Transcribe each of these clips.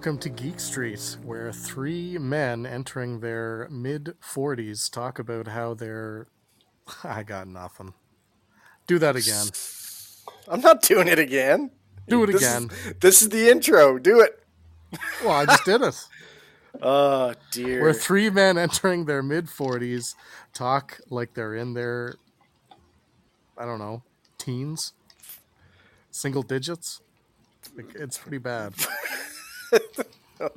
Welcome to Geek Street, where three men entering their mid 40s talk about how they're. I got nothing. Do that again. I'm not doing it again. Do it This again. Is, this is the intro. Do it. Well, I just did it. Oh dear. Where three men entering their mid 40s talk like they're in their, I don't know, teens, single digits. It's pretty bad. Oh,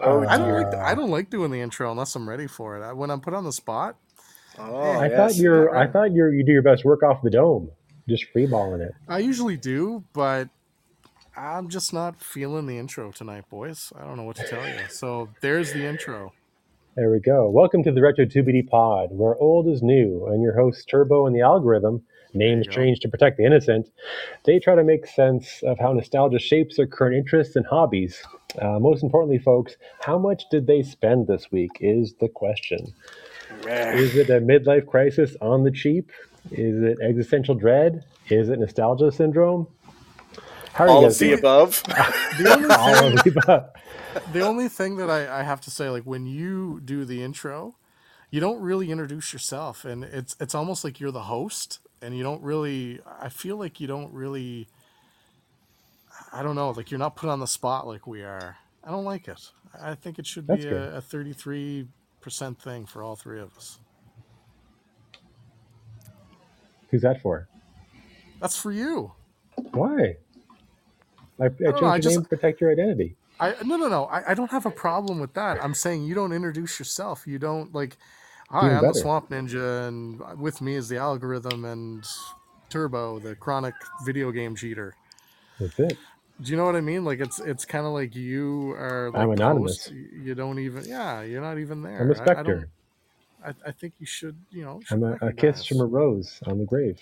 uh, I don't dear. like I don't like doing the intro unless I'm ready for it. I- When I'm put on the spot, Oh, I yes. thought you're. I thought you're. You do your best work off the dome, just freeballing it. I usually do, but I'm just not feeling the intro tonight, boys. I don't know what to tell you. So there's the intro. There we go. Welcome to the Retro 2BD Pod, where old is new, and your hosts Turbo and the Algorithm, names you go. changed to protect the innocent. They try to make sense of how nostalgia shapes their current interests and hobbies. Uh, most importantly, folks, how much did they spend this week is the question. Is it a midlife crisis on the cheap? Is it existential dread? Is it nostalgia syndrome? How are you all guys of the above. The only All thing, of the above. the only thing that I, I have to say, like when you do the intro, you don't really introduce yourself, and it's it's almost like you're the host, and you don't really. I feel like you don't really. I don't know, like you're not put on the spot like we are. I don't like it. I think it should That's be a, a 33 percent thing for all three of us. Who's that for? That's for you. Why? I, I changed I your just- name to protect your identity. I no no no. I, I don't have a problem with that. I'm saying you don't introduce yourself. You don't like. Hi, I'm the. Swamp Ninja, and with me is the algorithm and Turbo, the chronic video game cheater. That's it. Do you know what I mean? Like it's it's kind of like you are. Like I'm anonymous. You don't even. Yeah, you're not even there. I'm a I- I, specter. don't- I, I think you should. You know. I'm a, a kiss from a rose on the grave.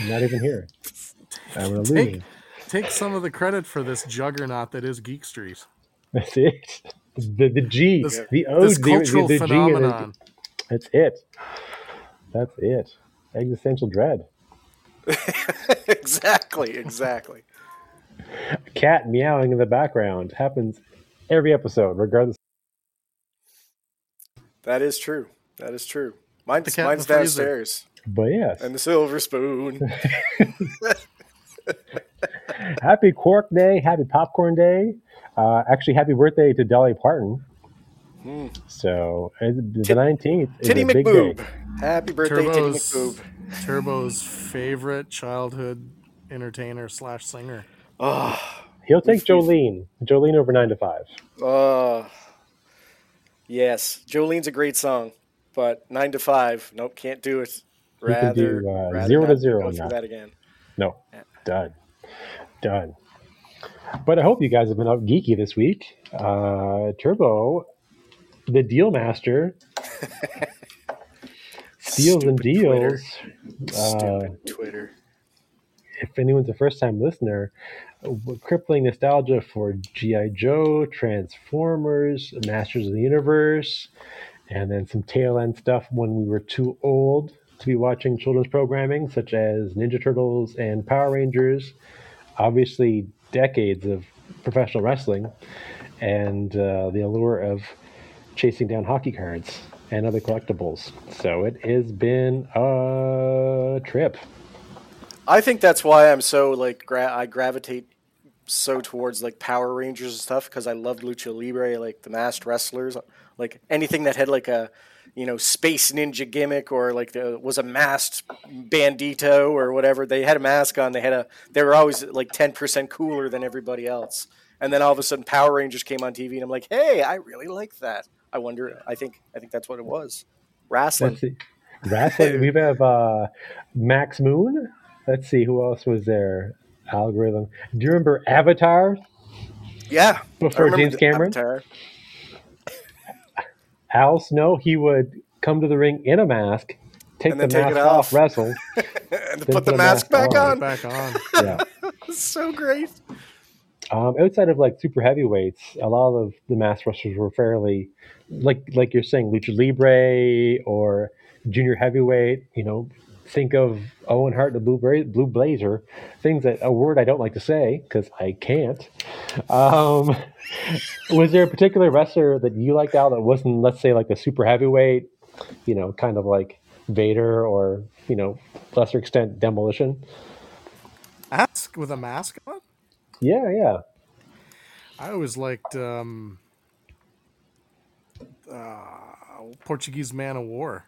I'm not even here. I'm an Take illusion. take some of the credit for this juggernaut that is Geek Street. That's it. The, the G, This- the O, the, the, the G. phenomenon. That's it. That's it. Existential dread. exactly. Exactly. A cat meowing in the background happens every episode, regardless. That is true. That is true. Mine's, The cat in mine's the freezer. downstairs. But yes, And the silver spoon. happy Quark Day, happy Popcorn Day. Uh, actually, happy birthday to Dolly Parton. So the Tit- nineteenth is Titty McBoob. Happy birthday, Titty Turbo's, McBoob. Turbo's favorite childhood entertainer slash singer. Oh, He'll take We've- we've- Jolene. Jolene over nine to five. uh, yes. Jolene's a great song, but nine to five, nope, can't do it. You can Rather, do, uh, rather zero to zero Go through that. that again. No, Yeah. done, done. But I hope you guys have been out geeky this week. Uh, Turbo, the deal master, steals and Stupid Twitter. deals. Uh, Stupid Twitter. if anyone's a first time listener, crippling nostalgia for G.I. Joe, Transformers, Masters of the Universe, and then some tail end stuff when we were too old to be watching children's programming, such as Ninja Turtles and Power Rangers. Obviously, decades of professional wrestling, and uh, the allure of chasing down hockey cards and other collectibles. So it has been a trip. I think that's why I'm so like gra- I gravitate so towards like Power Rangers and stuff because I loved Lucha Libre, like the masked wrestlers, like anything that had like a you know space ninja gimmick or like the was a masked bandito or whatever. They had a mask on. They had a they were always like ten percent cooler than everybody else. And then all of a sudden Power Rangers came on TV and I'm like, hey, I really like that. I wonder. I think I think that's what it was. Wrestling. Let's see. Wrestling. we have uh, Max Moon. Let's see who else was there. Algorithm. Do you remember Avatar Yeah. Before James Cameron? Avatar. Al Snow. He would come to the ring in a mask, take And the then take mask it off, off. wrestle. and Then put the put a mask mask back on. on. Back on. Yeah. so great. Um, outside of like super heavyweights, a lot of the mask wrestlers were fairly, like like you're saying, lucha libre or junior heavyweight. You know, think of Owen Hart, the Blue, Bra- Blue Blazer, things that a word I don't like to say because I can't. Um, was there a particular wrestler that you liked out that wasn't, let's say, like a super heavyweight, you know, kind of like Vader or, you know, lesser extent Demolition? Mask with a mask on? Yeah, yeah. I always liked um, uh, Portuguese Man of War.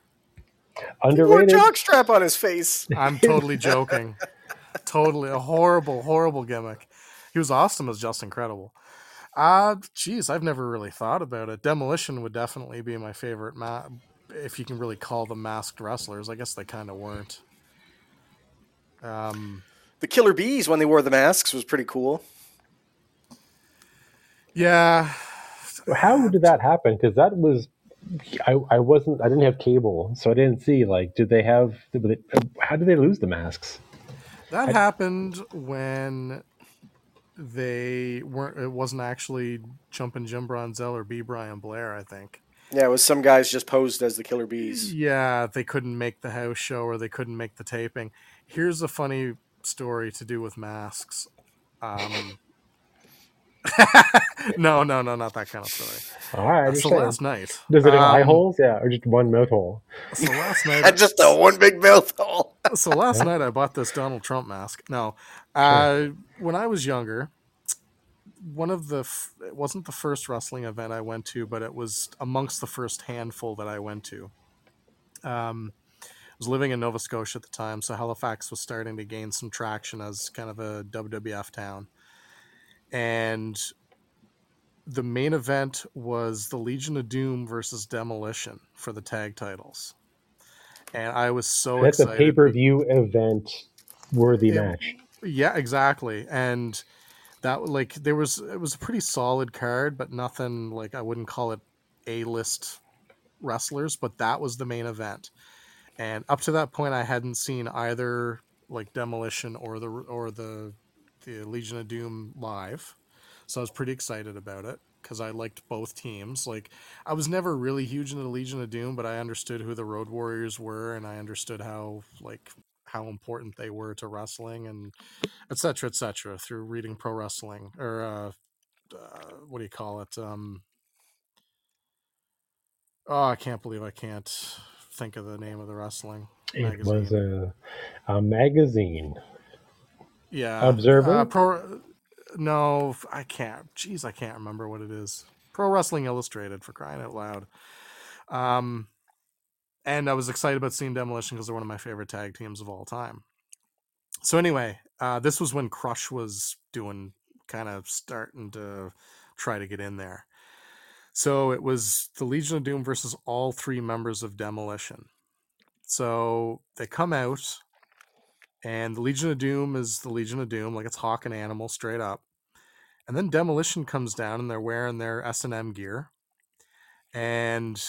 Wore a Underrated. jockstrap on his face. I'm totally joking. totally a horrible, horrible gimmick. He was awesome as just incredible. Uh geez, I've never really thought about it. Demolition would definitely be my favorite ma- if you can really call them masked wrestlers. I guess they kind of weren't. Um The Killer Bees when they wore the masks was pretty cool. yeah, How did that happen? Because that was, I, I wasn't, I didn't have cable, so I didn't see. Like, did they have? Did they, how did they lose the masks? that happened when they weren't it wasn't actually Jumpin' Jim Brunzell or B. Brian Blair, I think. Yeah, it was some guys just posed as the Killer Bees. Yeah, they couldn't make the house show or they couldn't make the taping. Here's a funny story to do with masks. Um, no, no, no, not that kind of story. All right, I So understand. last night, Does it have eye um, holes? Yeah, or just one mouth hole? So last night, Had just a one big mouth hole. so last night I bought this Donald Trump mask. No, uh, when I was younger, one of the f- it wasn't the first wrestling event I went to, but it was amongst the first handful that I went to. Um, I was living in Nova Scotia at the time, so Halifax was starting to gain some traction as kind of a WWF town, and the main event was the Legion of Doom versus Demolition for the tag titles. And I was so That's a pay per view event worthy match. Yeah, exactly. And that like there was it was a pretty solid card, but nothing like I wouldn't call it A list wrestlers, but that was the main event. And up to that point I hadn't seen either like Demolition or the or the the Legion of Doom live. So I was pretty excited about it because I liked both teams. Like I was never really huge into the Legion of Doom, but I understood who the Road Warriors were and I understood how like how important they were to wrestling and et cetera, et cetera, through reading pro wrestling or uh, uh, what do you call it? Um, oh, I can't believe I can't think of the name of the wrestling. It magazine. was a, a magazine. Yeah, Observer? Uh, pro. No, I can't. Jeez, I can't remember what it is. Pro Wrestling Illustrated for crying out loud. Um, and I was excited about seeing Demolition because they're one of my favorite tag teams of all time. So anyway, uh, this was when Crush was doing kind of starting to try to get in there. So it was the Legion of Doom versus all three members of Demolition. So they come out, and the Legion of Doom is the Legion of Doom, like it's Hawk and Animal straight up. And then Demolition comes down, and they're wearing their S and M gear, and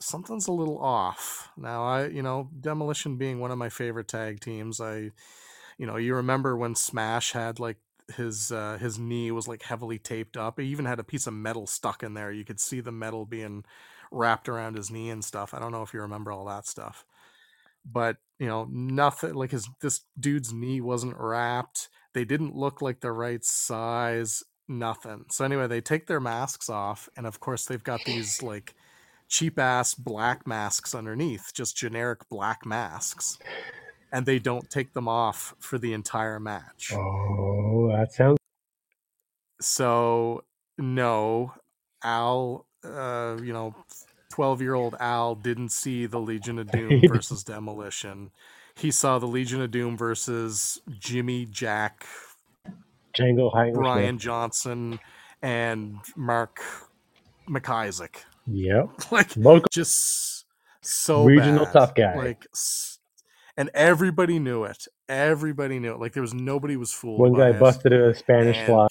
something's a little off. Now I, you know, Demolition being one of my favorite tag teams, I, you know, you remember when Smash had like his uh, his knee was like heavily taped up. He even had a piece of metal stuck in there. You could see the metal being wrapped around his knee and stuff. I don't know if you remember all that stuff. But, you know, nothing like his this dude's knee wasn't wrapped. They didn't look like the right size, nothing. So anyway, they take their masks off and of course they've got these like cheap ass black masks underneath, just generic black masks. And they don't take them off for the entire match. Oh, that sounds. So no, Al, uh, you know, twelve-year-old Al didn't see the Legion of Doom versus Demolition. He saw the Legion of Doom versus Jimmy, Jack, Django Heinrich. Brian Johnson, and Mark McIsaac. Yep. Like Local. just so Regional bad. tough guy. Like, and everybody knew it. Everybody knew it. Like there was nobody was fooled. One guy it. busted a Spanish And fly.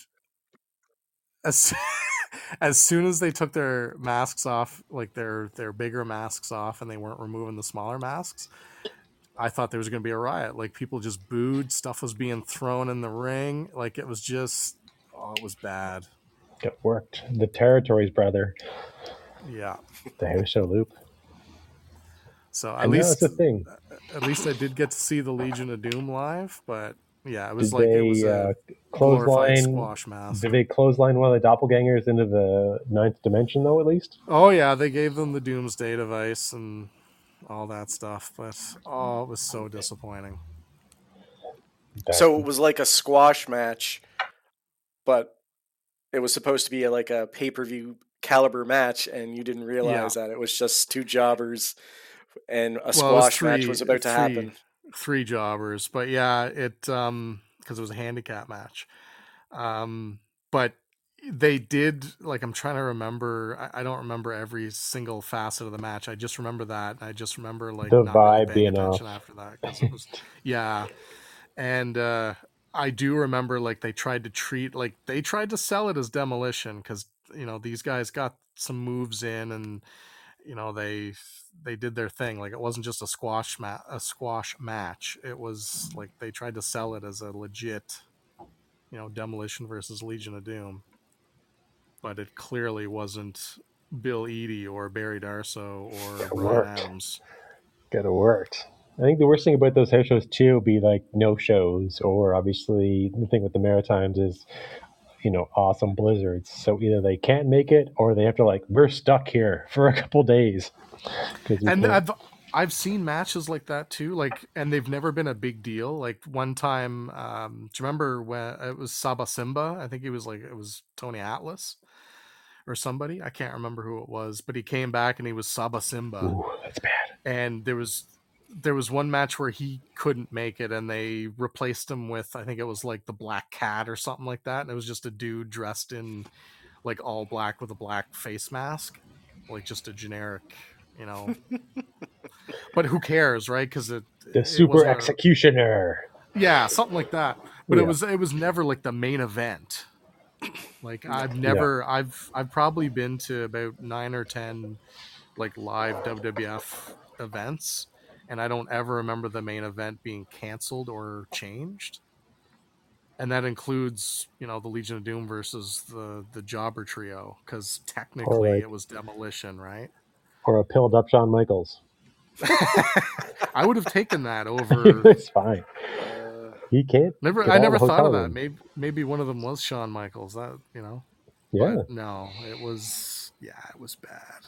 As, as soon as they took their masks off, like their their bigger masks off, and they weren't removing the smaller masks, I thought there was going to be a riot. Like people just booed, stuff was being thrown in the ring. Like it was just, oh, it was bad. It worked. The territories, brother. Yeah. The house show loop. So I at know least it's a thing. at least I did get to see the Legion of Doom live, but yeah, it was Did like they it was a uh, clothesline? squash mask. Did they clothesline one of the doppelgangers into the ninth dimension though? At least. Oh yeah, they gave them the Doomsday device and all that stuff, but oh, it was so disappointing. So it was like a squash match, but it was supposed to be a, like a pay per view caliber match, and you didn't realize that it was just two jobbers, and a Well, it was squash match was about to three- happen. Three jobbers, but yeah, it um because it was a handicap match. Um, but they did like I'm trying to remember. I, I don't remember every single facet of the match. I just remember that. I just remember like The really vibe being off. after that 'cause it was yeah, and uh, I do remember like they tried to treat like they tried to sell it as demolition because you know these guys got some moves in and you know they they did their thing like it wasn't just a squash ma- a squash match it was mm. like they tried to sell it as a legit you know demolition versus legion of doom but it clearly wasn't bill eadie or barry darsow or Brian worked. adams have worked. I think the worst thing about those house shows too would be like no shows, or obviously the thing with the Maritimes is, you know, awesome blizzards. So either they can't make it, or they have to like we're stuck here for a couple days. And can't- I've I've seen matches like that too, like, and they've never been a big deal. Like one time, um, do you remember when it was Saba Simba? I think he was like it was Tony Atlas or somebody. I can't remember who it was, but he came back and he was Saba Simba, Ooh, that's bad. and there was there was one match where he couldn't make it, and they replaced him with I think it was like the Black Cat or something like that, and it was just a dude dressed in like all black with a black face mask, like just a generic, you know. but who cares, right? Because it The it super wasn't a- executioner. yeah, something like that. But Yeah. it was it was never like the main event. Like I've never I've I've probably been to about nine or ten like live WWF events and I don't ever remember the main event being canceled or changed. And that includes, you know, the Legion of Doom versus the the Jobber Trio because technically like- it was demolition, right? Or a pilled up Shawn Michaels. I would have taken that over it's fine. Uh, He can't. Never, I never thought of that. room. Maybe, maybe one of them was Shawn Michaels. That you know, Yeah. But no, it was. Yeah, it was bad.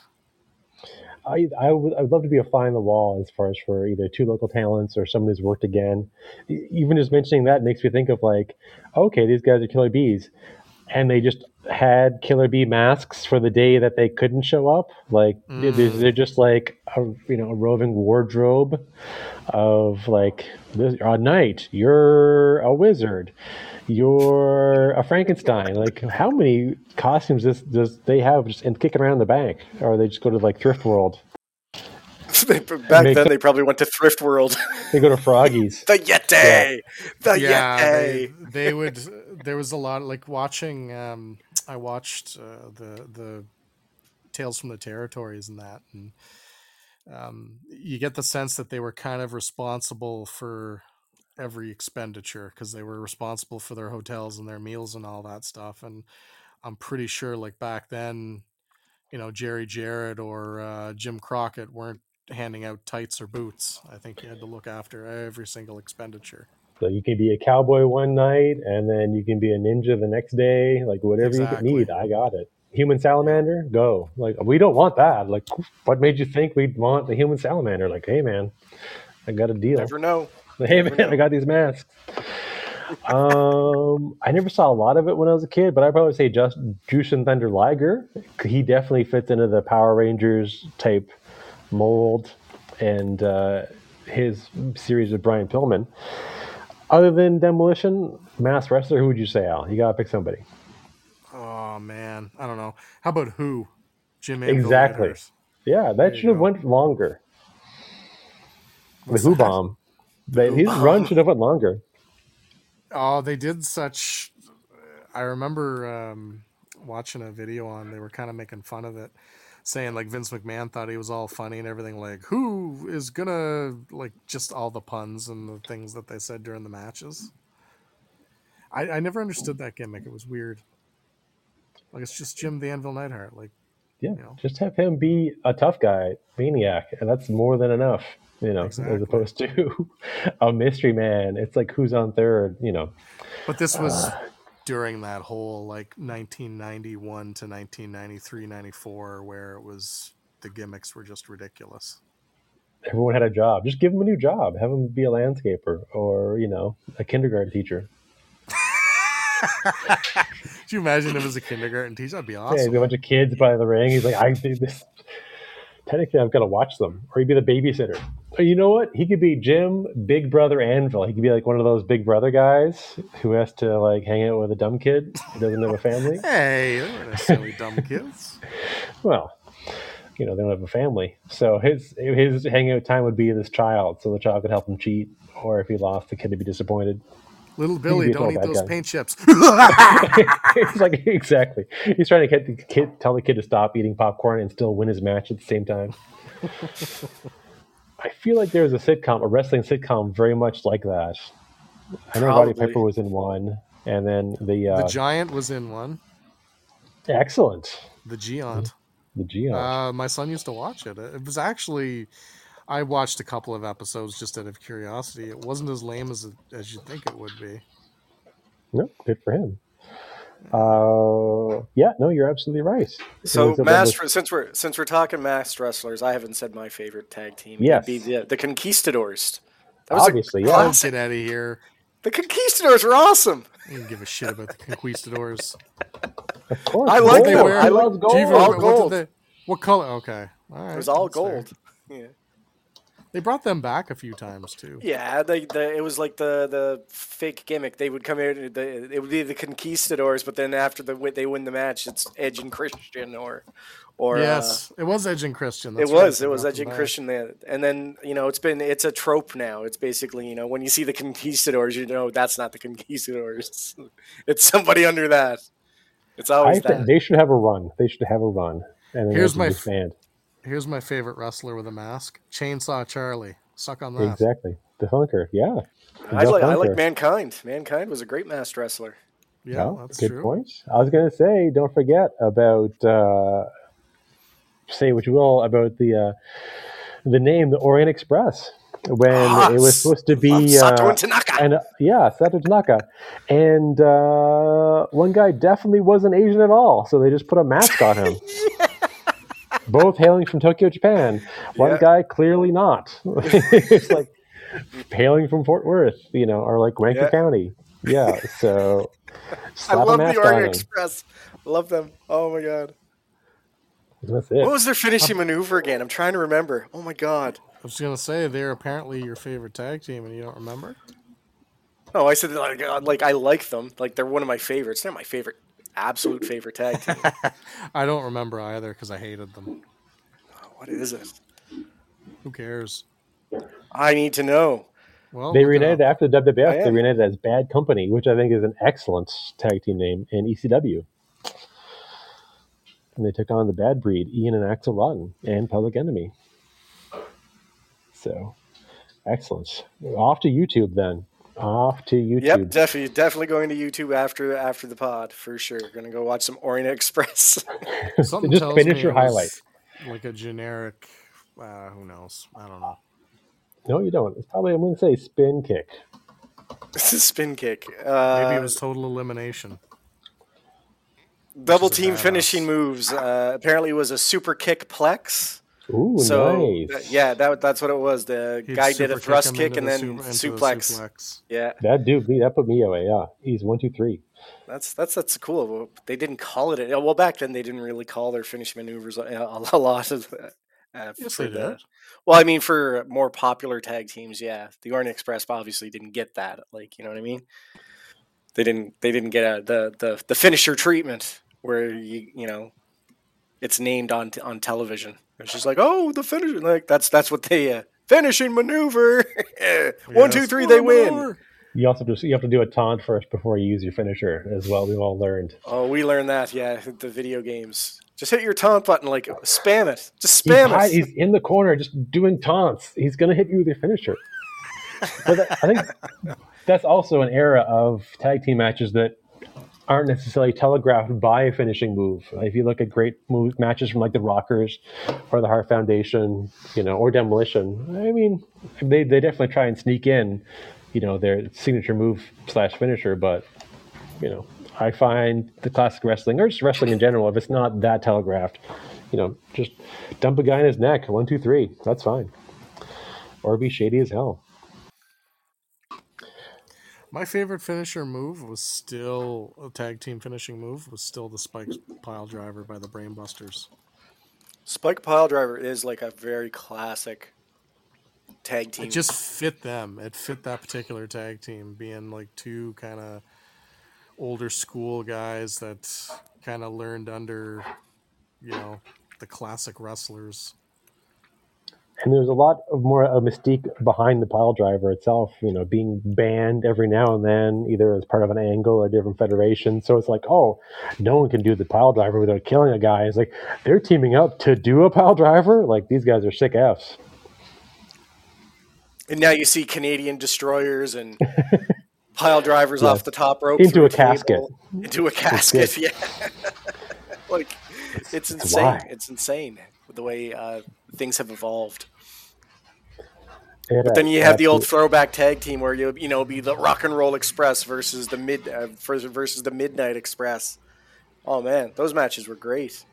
I I would I'd love to be a fly on the wall as far as for either two local talents or someone who's worked again. Even just mentioning that makes me think of like, okay, these guys are killer bees, and they just had killer bee masks for the day that they couldn't show up. Like they- they're, Mm. they're just like a you know a roving wardrobe of like this a knight, you're a wizard, you're a Frankenstein. Like how many costumes does does they have just and kicking around the bank, or they just go to like thrift world? they- back Makes then, they probably went to Thrift World. They go to Froggies. the Yeti, the yeah, they, they would. There was a lot like watching. Um, I watched uh, the the Tales from the Territories and that, and um, you get the sense that they were kind of responsible for every expenditure because they were responsible for their hotels and their meals and all that stuff. And I'm pretty sure, like back then, you know, Jerry Jarrett or uh, Jim Crockett weren't handing out tights or boots. I think you had to look after every single expenditure. So you can be a cowboy one night, and then you can be a ninja the next day. Like whatever Exactly. you need, I got it. Human salamander, go. Like we don't want that. Like what made you think we'd want the human salamander? Like hey man, I got a deal. Never know. Hey Never man, I got these masks. um, I never saw a lot of it when I was a kid, but I probably say just Jushin Thunder Liger. He definitely fits into the Power Rangers type mold, and uh, his series with Brian Pillman. Other than Demolition, Mass Wrestler, who would you say, Al? You gotta pick somebody. Oh man, I don't know. How about who? Jim Anvil Exactly. Yeah, that should have go. went longer. What's the Who that? Bomb. They- His run should have went longer. Oh, they did such. I remember um, watching a video on. They were kind of making fun of it, saying like Vince McMahon thought he was all funny and everything. Like, who is gonna like just all the puns and the things that they said during the matches. I, I never understood that gimmick. It was weird. Like it's just Jim the Anvil Neidhart. Like Yeah, You know? just have him be a tough guy, maniac, and that's more than enough. You know, Exactly. as opposed to a mystery man. It's like who's on third. You know, But this was uh, during that whole like 1991 to 1993, 94, where it was the gimmicks were just ridiculous. everyone had a job. Just give them a new job. Have them be a landscaper or you know a kindergarten teacher. Could you imagine if it was a kindergarten teacher? That'd be awesome. Yeah, awesome. a bunch of kids by the ring. He's like, I do this. Technically, I've got to watch them, or he'd be the babysitter. You know what? He could be Jim, Big Brother Anvil. He could be like one of those Big Brother guys who has to like hang out with a dumb kid who doesn't have a family. Hey, they weren't necessarily dumb kids. Well, you know, they don't have a family, so his his hangout time would be this child, so the child could help him cheat, or if he lost, the kid would be disappointed. Little Billy, don't eat those guy. paint chips. it's like exactly. He's trying to get the kid, tell the kid to stop eating popcorn and still win his match at the same time. I feel like there was a sitcom, a wrestling sitcom, very much like that. I know Roddy. Piper was in one, and then the, uh, the Giant was in one. excellent, The Giant. the Giant. Uh, my son used to watch it. It was actually, I watched a couple of episodes just out of curiosity. It wasn't as lame as as you think it would be. no, good for him. Uh, yeah, no, you're absolutely right. It So was a- since we're since we're talking masked wrestlers, I haven't said my favorite tag team. It'd Yes. be the, the Conquistadors. That was Obviously, a yeah. Don't classic. get out of here. The Conquistadors were awesome. I didn't give a shit about the Conquistadors. Of course, I like gold. them. He I like- loves Do you even- All what, gold. they- what color? Okay. All right. It was all that's fair. gold. Yeah. They brought them back a few times too. Yeah, the, the, it was like the, the fake gimmick. They would come in, the, it would be the Conquistadors, but then after the they win the match, it's Edge and Christian or or uh, yes, it was Edge and Christian. it That's right, was it was brought Edge and back. Christian there, and then you know it's been it's a trope now. It's basically you know when you see the Conquistadors, you know that's not the Conquistadors. it's somebody under that. It's I always think that. they should have a run. They should have a run, and then Here's they my should f- disband. Here's my favorite wrestler with a mask: Chainsaw Charlie. Suck on that. Exactly. The Funker, yeah. I Duck like I like Mankind. Mankind was a great masked wrestler. Yeah, Oh, that's good true. point. I was going to say, don't forget about, uh, say what you will, about the uh, the name, the Orient Express, when Ah, it was supposed to be. Sato Uh, and Tanaka. and uh, yeah, Sato Tanaka. And uh, one guy definitely wasn't Asian at all, so they just put a mask on him. Both hailing from Tokyo, Japan. One Yeah. guy clearly not. it's like hailing from Fort Worth, you know, or like Rankin Yeah. County. Yeah, so I love the on Orient him. Express. Love them. Oh my god. That's it. What was their finishing maneuver again? I'm trying to remember. Oh my god. I was gonna say they're apparently your favorite tag team, and you don't remember. Oh, I said like uh, like I like them. Like they're one of my favorites. They're my favorite, absolute favorite tag team. I don't remember either because I hated them. what is it? Who cares? I need to know. Well, They look it reunited after the WWF. I They oh, am. reunited as Bad Company, which I think is an excellent tag team name in ECW. And they took on the Bad Breed, Ian and Axel Rotten, and Public Enemy. So, excellent. Off to YouTube then. Off to YouTube. Yep, definitely, definitely going to YouTube after after the pod for sure. Gonna go watch some Orient Express. Something Just tells finish me your it was highlight. Like a generic. Uh, who knows? I don't know. No, you don't. It's probably I'm going to say spin kick. It's a spin kick. Uh, Maybe it was total elimination. double team finishing moves. Uh, apparently, it was a super kick plex. Ooh, so nice. th- yeah, that that's what it was. The He'd guy did a thrust him kick and then su- suplex. suplex. Yeah, That dude, that put me away. Yeah, he's one, two, three. that's that's that's cool. They didn't call it. A, well, back then they didn't really call their finish maneuvers a, a lot of. Uh, Yes, for they the- did. Well, I mean, for more popular tag teams, yeah, the Orient Express obviously didn't get that. Like, you know what I mean? They didn't. They didn't get a, the the the finisher treatment where you you know, it's named on t- on television. It's just like, oh, the finisher. Like that's that's what they uh, finishing maneuver. One, two, three, they win. Maneuver. You also just you have to do a taunt first before you use your finisher as well. We've all learned. Oh, we learned that. Yeah, the video games. Just hit your taunt button, like spam it. Just spam hide- it. he's in the corner just doing taunts. He's gonna hit you with your finisher. But that, I think that's also an era of tag team matches that aren't necessarily telegraphed by a finishing move. If you look at great move matches from like the Rockers or the Heart Foundation, you know, or Demolition, I mean, they they definitely try and sneak in, you know, their signature move slash finisher. But you know, I find the classic wrestling or just wrestling in general, if it's not that telegraphed, you know, just dump a guy in his neck, one, two, three, that's fine, or be shady as hell. My favorite finisher move was still a tag team finishing move was still the spike pile driver by the Brainbusters. Spike pile driver is like a very classic tag team. It just fit them. It fit that particular tag team, being like two kind of older school guys that kind of learned under, you know, the classic wrestlers. And there's a lot of more a mystique behind the pile driver itself, you know, being banned every now and then, either as part of an angle or different federation. So it's like, oh, no one can do the pile driver without killing a guy. It's like they're teaming up to do a pile driver. Like these guys are sick f's. And now you see Canadian destroyers and pile drivers Yes. off the top rope Into a casket. into a casket. Yeah, like it's insane. why. It's insane the way uh, things have evolved. But then you have the old throwback tag team where you you know be the Rock and Roll Express versus the mid uh, versus versus the Midnight Express. Oh man, those matches were great.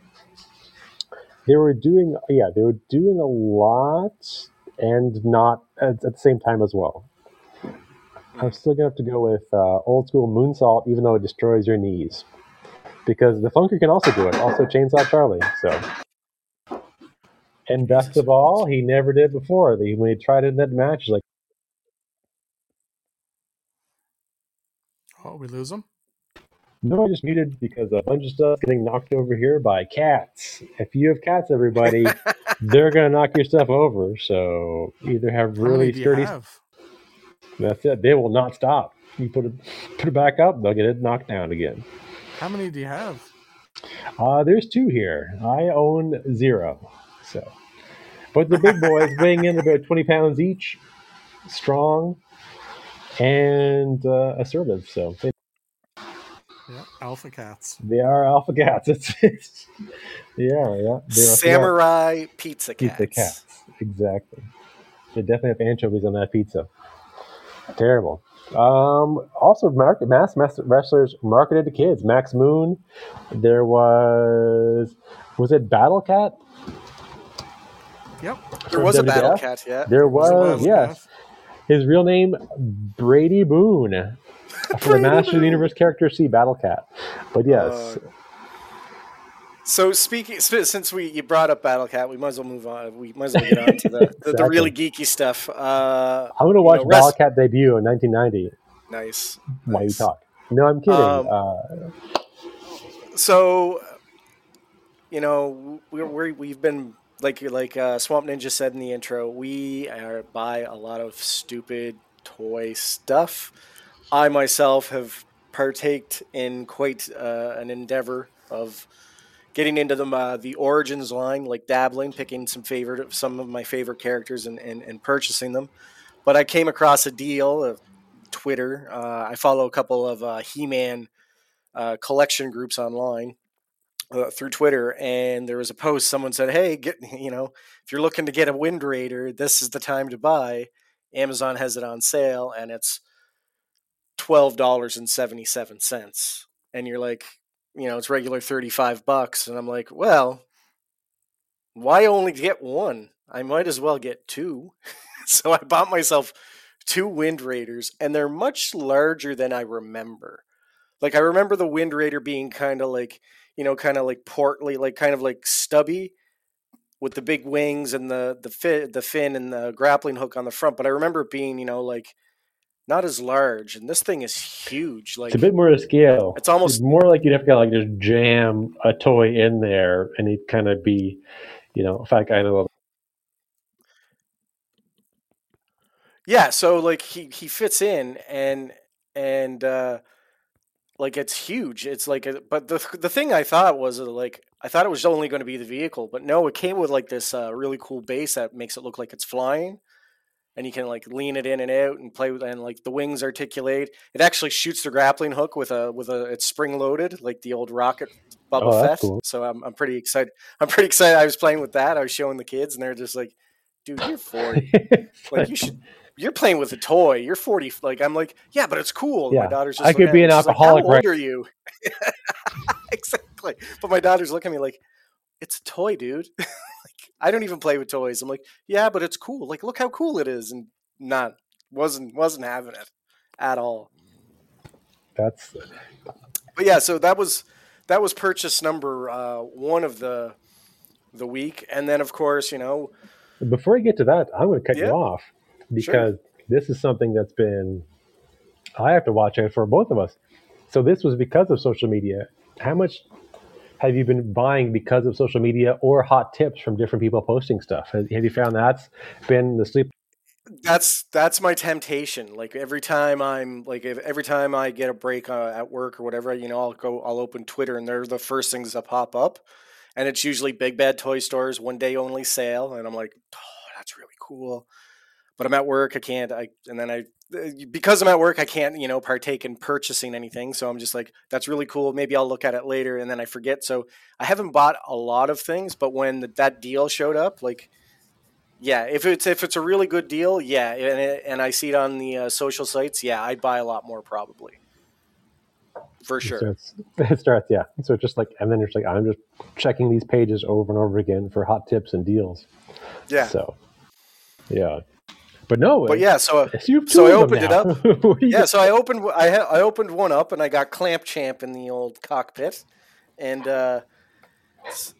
they were doing yeah they were doing a lot and not at, at the same time as well i'm still gonna have to go with uh, old school moonsault even though it destroys your knees because the funker can also do it also chainsaw charlie so and best of all he never did before the, when he tried it in that match he's like Oh, we lose them? no i just muted because a bunch of stuff getting knocked over here by cats if you have cats everybody they're gonna knock your stuff over so either have really sturdy have? That's it. They will not stop. You put it put it back up, they'll get it knocked down again. How many do you have? Uh, there's two here. I own zero. So, but the big boys weighing in about 20 pounds each, strong and uh, assertive. So they, Yeah, alpha cats. they are alpha cats. It's, it's they are, yeah. They are Samurai pizza cats. pizza cats. Exactly. They definitely have anchovies on that pizza. Terrible. Um, also, market, mass mass wrestlers marketed to kids. Max Moon. There was was it Battle Cat? Yep. There from was a battle cat, yeah. There was, Battle yes. Cat. His real name Brady Boone. For the Brady Master of the Universe character, see Battle Cat. But yes, Uh, So speaking, since we you brought up Battle Cat, we might as well move on. We might as well get on to the, the, the really geeky stuff. Uh, I'm gonna you watch know, Battle rest- Cat debut in 1990 nice. while you talk. No, I'm kidding. Um, uh, So, you know, we're, we're we've been like like uh, Swamp Ninja said in the intro. We are buy a lot of stupid toy stuff. I myself have partaked in quite uh, an endeavor of getting into the uh, the origins line, like dabbling, picking some favorite some of my favorite characters and, and, and purchasing them. But I came across a deal of Twitter. Uh, I follow a couple of uh, He-Man uh, collection groups online uh, through Twitter, and there was a post. Someone said, "Hey, get you know, if you're looking to get a Wind Raider, this is the time to buy. Amazon has it on sale, and it's twelve dollars and seventy seven cents." And you're like, you know, it's regular thirty five bucks, and I'm like, well, why only get one? I might as well get two. so I bought myself two Wind Raiders, and they're much larger than I remember. Like I remember the Wind Raider being kind of like, you know, kind of like portly, like kind of like stubby with the big wings and the the fin, the fin and the grappling hook on the front. But I remember it being, you know, like not as large. And this thing is huge. Like it's a bit more to scale. It's almost- more like you'd have to like just jam a toy in there, and he'd kind of be, you know, a fat guy in a little. Yeah, so like he he fits in and and uh like it's huge. It's like a, but the the thing I thought was uh, like I thought it was only going to be the vehicle, but no, it came with like this uh really cool base that makes it look like it's flying. and you can like lean it in and out and play with and like the wings articulate. It actually shoots the grappling hook with a with a it's spring loaded like the old rocket Boba Oh, Fett. cool. So I'm I'm pretty excited. I'm pretty excited. I was playing with that. I was showing the kids and they're just like, "Dude, you're 40. like you should you're playing with a toy. You're 40. Like I'm like, "Yeah, but it's cool." Yeah, My daughter's just I could be an she's like, alcoholic How right- old are you? exactly. But my daughter's looking at me like, "It's a toy, dude." like I don't even play with toys. I'm like, "Yeah, but it's cool. Like look how cool it is." And not wasn't wasn't having it at all. That's But yeah, so that was that was purchase number uh, one of the the week, and then of course you know before I get to that, I'm going to cut Yeah. you off because this is something that's been I have to watch out for both of us. So this was because of social media. How much have you been buying because of social media or hot tips from different people posting stuff? Have have you found that's been the sleep? that's that's my temptation. Like every time I'm like if, every time I get a break uh, at work or whatever, you know, I'll go I'll open Twitter and they're the first things that pop up, and it's usually big bad toy stores one day only sale, and I'm like, oh, that's really cool. But I'm at work, I can't. I and then I uh, because I'm at work, I can't you know partake in purchasing anything. So I'm just like, that's really cool. Maybe I'll look at it later, and then I forget. So I haven't bought a lot of things, but when the, that deal showed up, like yeah, if it's if it's a really good deal, yeah, and, it, and I see it on the uh, social sites, yeah, I'd buy a lot more probably, for sure. So it starts, yeah. So it's just like, and then it's like, I'm just checking these pages over and over again for hot tips and deals. Yeah, So, yeah. But no, but yeah, so it's so I opened it up. What do you yeah, so I opened I ha- I opened one up and I got Clamp Champ in the old cockpit, and uh,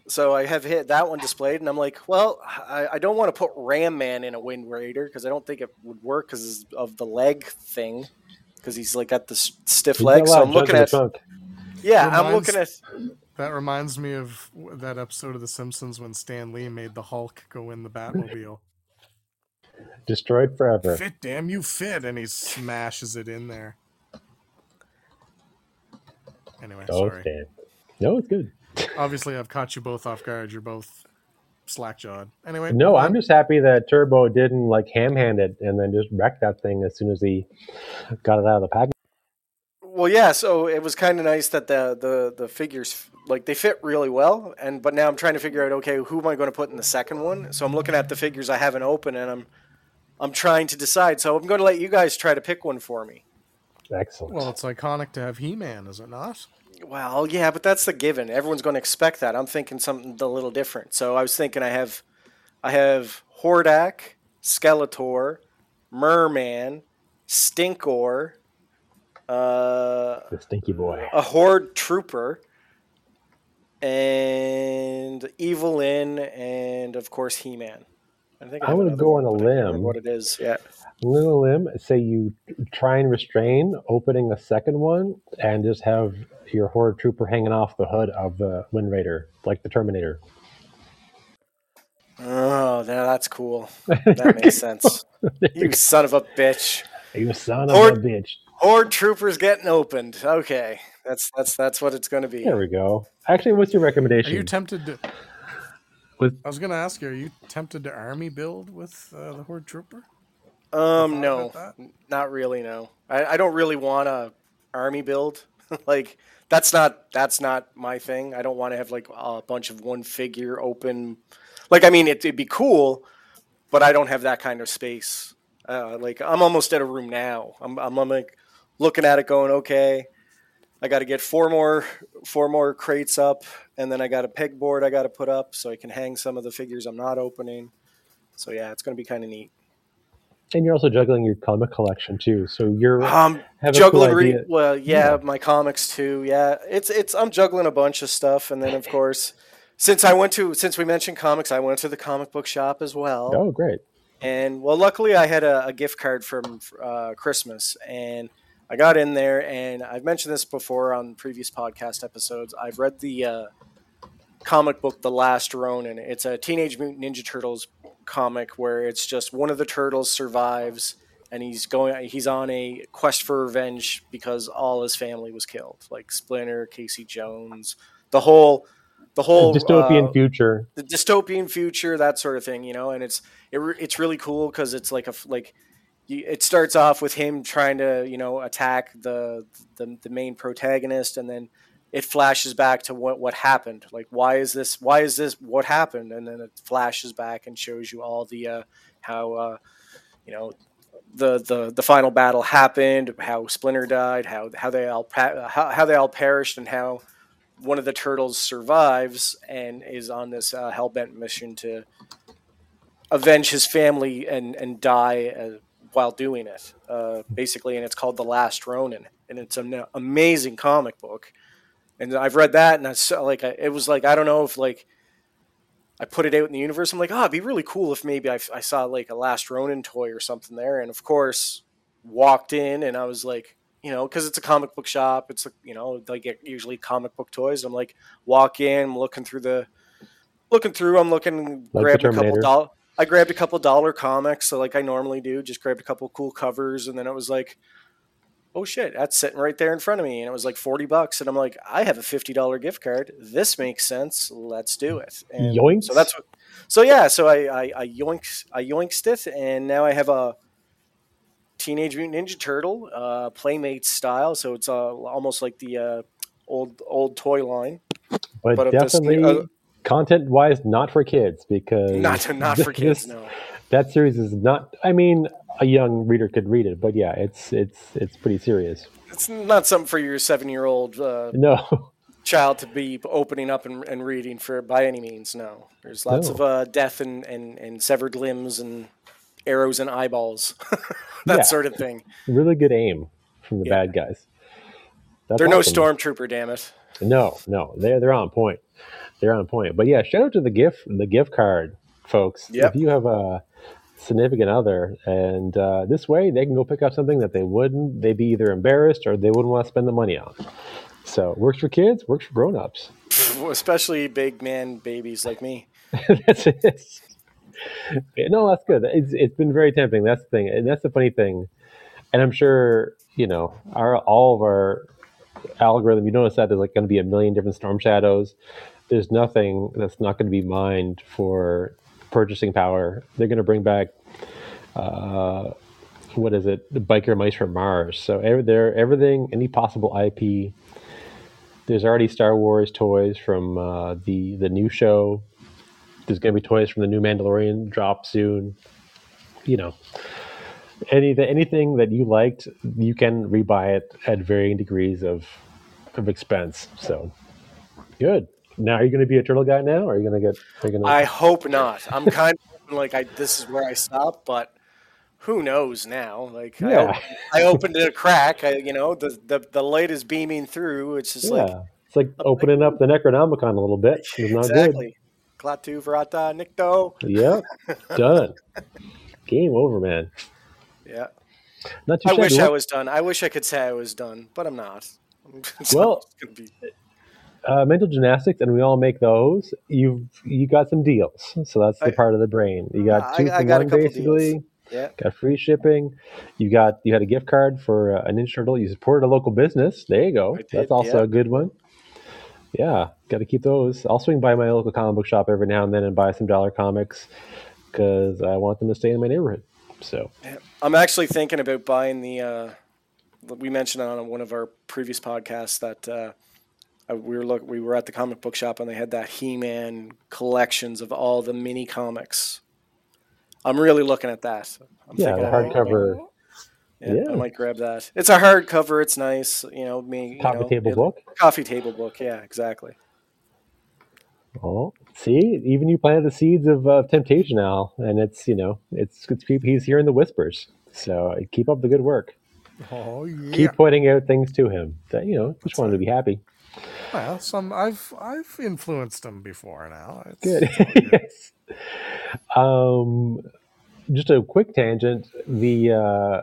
so I have hit that one displayed, and I'm like, well, I, I don't want to put Ram Man in a Wind Raider because I don't think it would work because of the leg thing, because he's like got the s- stiff You've got a leg. So I'm looking at trunk. yeah, I'm looking at That reminds me of that episode of The Simpsons when Stan Lee made the Hulk go in the Batmobile. Destroyed forever. fit, damn you, fit, and he smashes it in there. Anyway, Oh, sorry. Stan. No, it's good. Obviously, I've caught you both off guard. You're both slack jawed. Anyway, No, I'm just happy that Turbo didn't like ham hand it and then just wreck that thing as soon as he got it out of the pack. Well, yeah. So it was kind of nice that the the the figures like they fit really well, and but now I'm trying to figure out okay, who am I going to put in the second one? So I'm looking at the figures I haven't opened, and I'm I'm trying to decide. So I'm going to let you guys try to pick one for me. Excellent. Well, it's iconic to have He-Man, is it not? Well, yeah, but that's the given. Everyone's going to expect that. I'm thinking something a little different. So I was thinking I have I have Hordak, Skeletor, Merman, Stinkor, uh, the stinky boy. a horde trooper and Evil-Lyn and of course he-man i think I have would another go on a but I can't remember limb. what it is yeah Little limb, say you try and restrain opening a second one and just have your horde trooper hanging off the hood of the Wind Raider, like the Terminator. oh now that's cool that makes sense you son of a bitch You son of Horde- a bitch. horde troopers getting opened okay that's that's that's what it's going to be There we go. Actually, what's your recommendation? Are you tempted to? With- I was going to ask you, are you tempted to army build with uh, the Horde Trooper? um no. not really no. I, I don't really want a army build. Like that's not that's not my thing. I don't want to have like a bunch of one figure open. Like i mean it, it'd be cool but i don't have that kind of space. Uh, like i'm almost at a room now. I'm, I'm, I'm like looking at it going okay i got to get four more four more crates up and then i got a pegboard i got to put up so i can hang some of the figures i'm not opening so yeah it's going to be kind of neat And you're also juggling your comic collection too. So you're Um, a cool juggling. Re- well, yeah, Yeah. my comics too. Yeah, it's it's. I'm juggling a bunch of stuff, and then of course, since I went to since we mentioned comics, I went to the comic book shop as well. oh, great. And well, luckily, I had a, a gift card from uh, Christmas, and I got in there. And I've mentioned this before on previous podcast episodes. I've read the uh, comic book, The Last Ronin. It's a Teenage Mutant Ninja Turtles comic where it's just one of the turtles survives, and he's going. He's on a quest for revenge because all his family was killed, like Splinter, Casey Jones, the whole the whole dystopian uh, future. the dystopian future, that sort of thing, you know. And it's it, it's really cool because it's like a like it starts off with him trying to you know attack the, the the main protagonist, and then it flashes back to what what happened. Like why is this? Why is this? What happened? And then it flashes back and shows you all the uh, how uh, you know the, the the final battle happened, how Splinter died, how how they all how, how they all perished, and how one of the turtles survives and is on this uh, hellbent mission to avenge his family and and die uh, while doing it. Uh, basically, and it's called The Last Ronin, and it's an amazing comic book. And I've read that, and I saw like I, it was like I don't know if like I put it out in the universe. I'm like, oh, it'd be really cool if maybe I, I saw like a Last Ronin toy or something there. And of course, walked in and I was like, you know, because it's a comic book shop. It's like you know they get usually comic book toys. I'm like, walk in, I'm looking through the, looking through. I'm looking, Like a couple dollars. I grabbed a couple dollar comics, so like I normally do. Just grabbed a couple cool covers, and then it was like, oh shit, that's sitting right there in front of me, and it was like forty bucks, and I'm like, I have a fifty dollar gift card. This makes sense. Let's do it. And Yoinks. So that's what. So yeah, so I I, I yoinks I yoinked it, and now I have a Teenage Mutant Ninja Turtle uh, Playmates style. So it's uh, almost like the uh, old old toy line. but, but this- definitely uh, content wise not for kids because Not not for kids, this- no. that series is not i mean a young reader could read it but yeah it's it's it's pretty serious It's not something for your seven year old uh, no child to be opening up and, and reading for by any means. No, there's lots No. of uh, death and, and, and severed limbs and arrows and eyeballs, that Yeah. sort of thing. really good aim from the Yeah. bad guys That's They're awesome. no stormtrooper, damn it. no no they're they're on point they're on point but yeah shout out to the gift the gift card folks Yep. if you have a significant other and uh, this way they can go pick up something that they wouldn't they'd be either embarrassed or they wouldn't want to spend the money on so works for kids works for grown-ups Especially big man babies like me. that's it. No, that's good. It's it's been very tempting. That's the thing, and that's the funny thing. And I'm sure you know our all of our algorithm. You notice that there's like going to be a million different storm shadows. There's nothing that's not going to be mined for purchasing power. They're going to bring back. Uh, what is it? The biker mice from Mars. So every, they're everything, any possible IP. There's already Star Wars toys from uh, the the new show there's going to be toys from the new Mandalorian drop soon. You know, anything anything that you liked, you can rebuy it at varying degrees of of expense. So good. Now, are you going to be a turtle guy now? Or are you going to get? Are to? I hope not. I'm kind of like I this is where I stop, but who knows now? Like I, Yeah. op- I opened a crack. I, you know, the, the the light is beaming through. It's just yeah, like it's like opening up the Necronomicon a little bit. It's not exactly. Klaatu Barada Nikto. good. Yep, done. Game over, man. Yeah. Not too I wish. I was done. I wish I could say I was done, but I'm not. It's Well, gonna be- uh, mental gymnastics, and we all make those. You've you got some deals, so that's the I- part of the brain. You got two I for got one, basically. deals. yeah. Got free shipping. You got you had a gift card for uh, a Ninja Turtle. You supported a local business. There you go. Did, That's also yeah. a good one. Yeah, got to keep those. I'll swing by my local comic book shop every now and then and buy some dollar comics because I want them to stay in my neighborhood. So I'm actually thinking about buying the. Uh, we mentioned on one of our previous podcasts that uh, uh, we were look we were at the comic book shop and they had that He-Man collections of all the mini comics. I'm really looking at that. I'm yeah, the thinking, hardcover Yeah, Yeah. I might grab that. It's a hardcover. It's nice. You know, me. You coffee know, table it- book. Coffee table book. Yeah, exactly. Oh, see, even you planted the seeds of uh, temptation, Al, and it's you know it's, it's he's hearing the whispers. So keep up the good work. Oh yeah. Keep pointing out things to him that you know just want him to be happy. Well, some I've I've influenced them before now. It's, Good. yes. Um, just a quick tangent. The uh,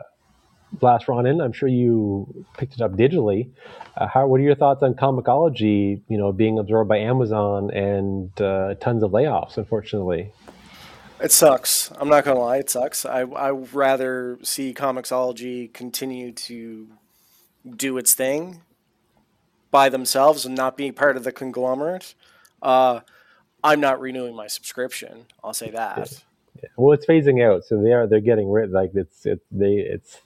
Last Ronin. I'm sure you picked it up digitally. Uh, how? What are your thoughts on Comixology? You know, being absorbed by Amazon and uh, tons of layoffs. Unfortunately. It sucks. I'm not gonna lie. It sucks. I I rather see Comixology continue to do its thing by themselves and not being part of the conglomerate. Uh, I'm not renewing my subscription. I'll say that. Yeah. Well, it's phasing out, so they are they're getting rid. Like it's it they it's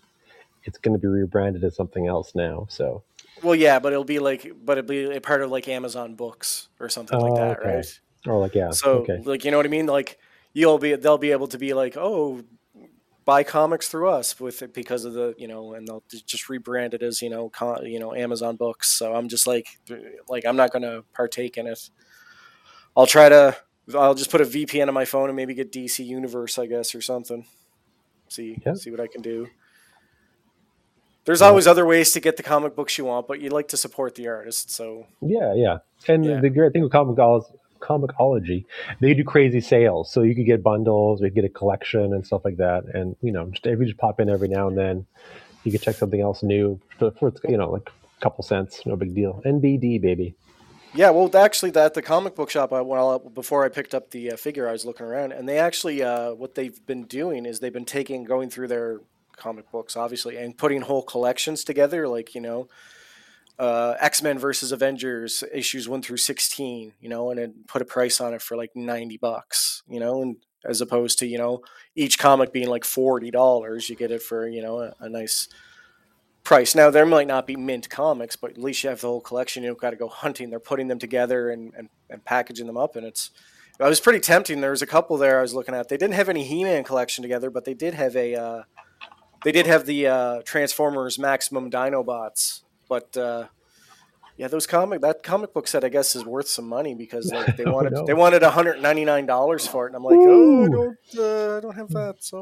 it's going to be rebranded as something else now. So Well, yeah, but it'll be like, but it'll be a part of like Amazon Books or something like Oh, that, okay. right? or like yeah, So, okay, like, you know what I mean? Like, you'll be, they'll be able to be like, oh, buy comics through us with it because of the, you know, and they'll just rebrand it as, you know, con, you know, Amazon Books. So I'm just like, like, I'm not going to partake in it. I'll try to, I'll just put a VPN on my phone and maybe get DC Universe, I guess, or something. See, Yeah. see what I can do. There's Yeah. always other ways to get the comic books you want, but you like to support the artist. So yeah, yeah. And Yeah. the great thing with Comixology, Comixology, they do crazy sales, so you could get bundles, or you could get a collection and stuff like that. And you know, just if you just pop in every now and then, you could check something else new for, you know like a couple cents, no big deal. NBD baby. Yeah, well, actually, that the comic book shop. I well, before I picked up the uh, figure, I was looking around, and they actually, uh, what they've been doing is they've been taking, going through their comic books, obviously, and putting whole collections together, like you know, uh, X Men versus Avengers issues one through sixteen, you know, and then put a price on it for like ninety bucks, you know, and as opposed to you know each comic being like forty dollars, you get it for you know a, a nice price. Now there might not be mint comics, but at least you have the whole collection. You don't got to go hunting. They're putting them together and, and, and packaging them up, and it's. I was pretty tempting. There was a couple there I was looking at. They didn't have any He-Man collection together, but they did have a. Uh, they did have the uh, Transformers Maximum Dinobots, but uh, yeah, those comic that comic book set I guess is worth some money because like, they Oh, wanted no. they wanted one hundred ninety nine dollars for it, and I'm like, oh, I don't uh, I don't have that, so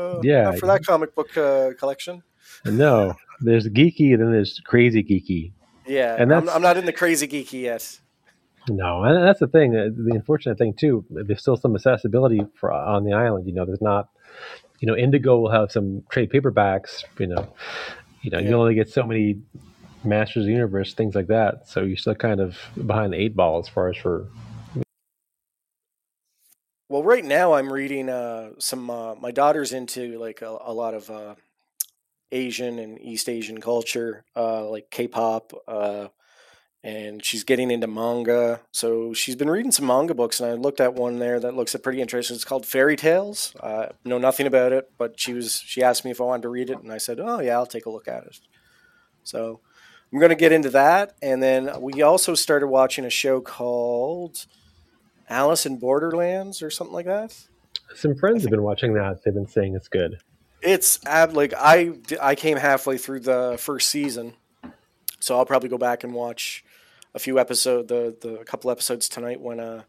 uh, Yeah. not for that comic book uh, collection. No, there's geeky and then there's crazy geeky. Yeah, And I'm, I'm not in the crazy geeky yet. No, and that's the thing. uh, The unfortunate thing too. There's still some accessibility for on the island. You know, there's not. You know, Indigo will have some trade paperbacks. You know, you know, Yeah. you only get so many Masters of the Universe things like that. So you're still kind of behind the eight ball as far as for. Well, right now I'm reading uh, some. Uh, my daughter's into like a, a lot of uh, Asian and East Asian culture, uh, like K-pop, uh, and she's getting into manga. So she's been reading some manga books, and I looked at one there that looks pretty interesting. It's called Fairy Tales. Uh, know nothing about it, but she was she asked me if I wanted to read it, and I said, "Oh yeah, I'll take a look at it." So I'm going to get into that, and then we also started watching a show called Alice in Borderlands or something like that. Some friends have been watching that. They've been saying it's good. It's ab like I I came halfway through the first season, so I'll probably go back and watch a few episode the the a couple episodes tonight when uh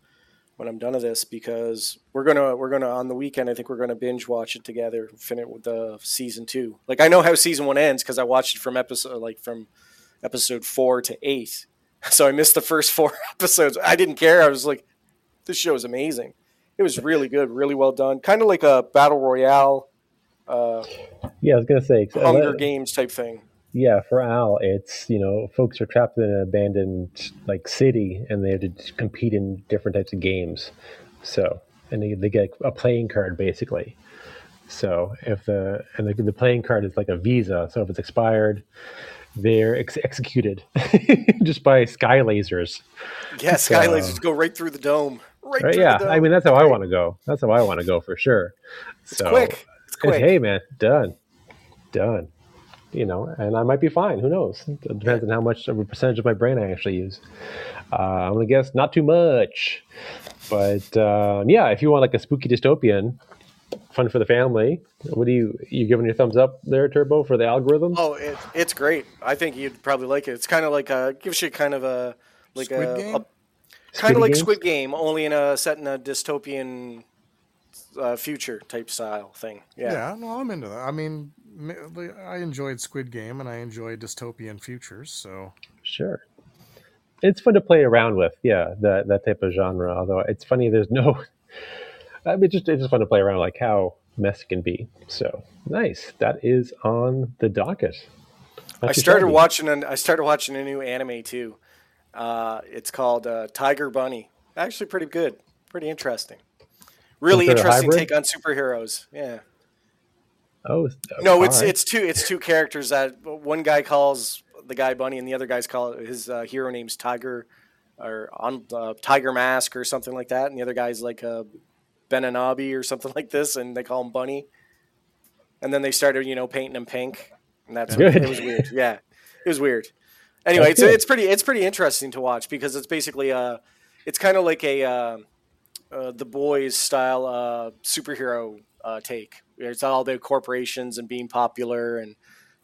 when I'm done with this because we're gonna we're gonna on the weekend I think we're gonna binge watch it together finish with the season two like I know how season one ends because I watched it from episode like from episode four to eight so I missed the first four episodes I didn't care I was like this show is amazing it was really good really well done kind of like a battle royale uh, Yeah, I was gonna say. uh, Hunger let- Games type thing. Yeah, for Al, it's you know, folks are trapped in an abandoned like city, and they have to compete in different types of games. So, and they, they get a playing card basically. So if the and the, the playing card is like a visa, so if it's expired, they're ex- executed just by sky lasers. Yeah, sky So- lasers go right through the dome. Right, Right? Yeah, the dome. I mean that's how I want to go. That's how I want to go for sure. it's so, quick. It's quick. Hey man, done, done. You know, and I might be fine. Who knows? It depends on how much of a percentage of my brain I actually use. Uh, I'm gonna guess not too much, but uh, yeah, if you want like a spooky dystopian, fun for the family. What do you you giving your thumbs up there, Turbo, for the algorithm? Oh, it, it's great. I think you'd probably like it. It's kind of like a gives you kind of a like Squid a, Game? a kind of like Games? Squid Game, only in a set in a dystopian uh, future type style thing. Yeah. Yeah, no, I'm into that. I mean, I enjoyed Squid Game and I enjoy dystopian futures. So Sure. It's fun to play around with, yeah, that that type of genre. Although it's funny, there's no. I mean, just it's just fun to play around, like how mess can be. So nice. That is on the docket. I started watching an I started watching a new anime too. Uh, it's called uh, Tiger Bunny. Actually, pretty good. Pretty interesting. Really Is it a interesting take on superheroes. Yeah. Oh No, it's alright. it's two it's two characters that one guy calls the guy Bunny and the other guy's call his uh, hero name's Tiger or on uh, Tiger Mask or something like that, and the other guy's like a Benanabi or something like this, and they call him Bunny. And then they started, you know, painting him pink, and that's Good. it was weird. Yeah, it was weird. Anyway, it's it's pretty it's pretty interesting to watch because it's basically a, it's kind of like a uh, uh, the boys style uh, superhero uh, take. It's all about corporations and being popular and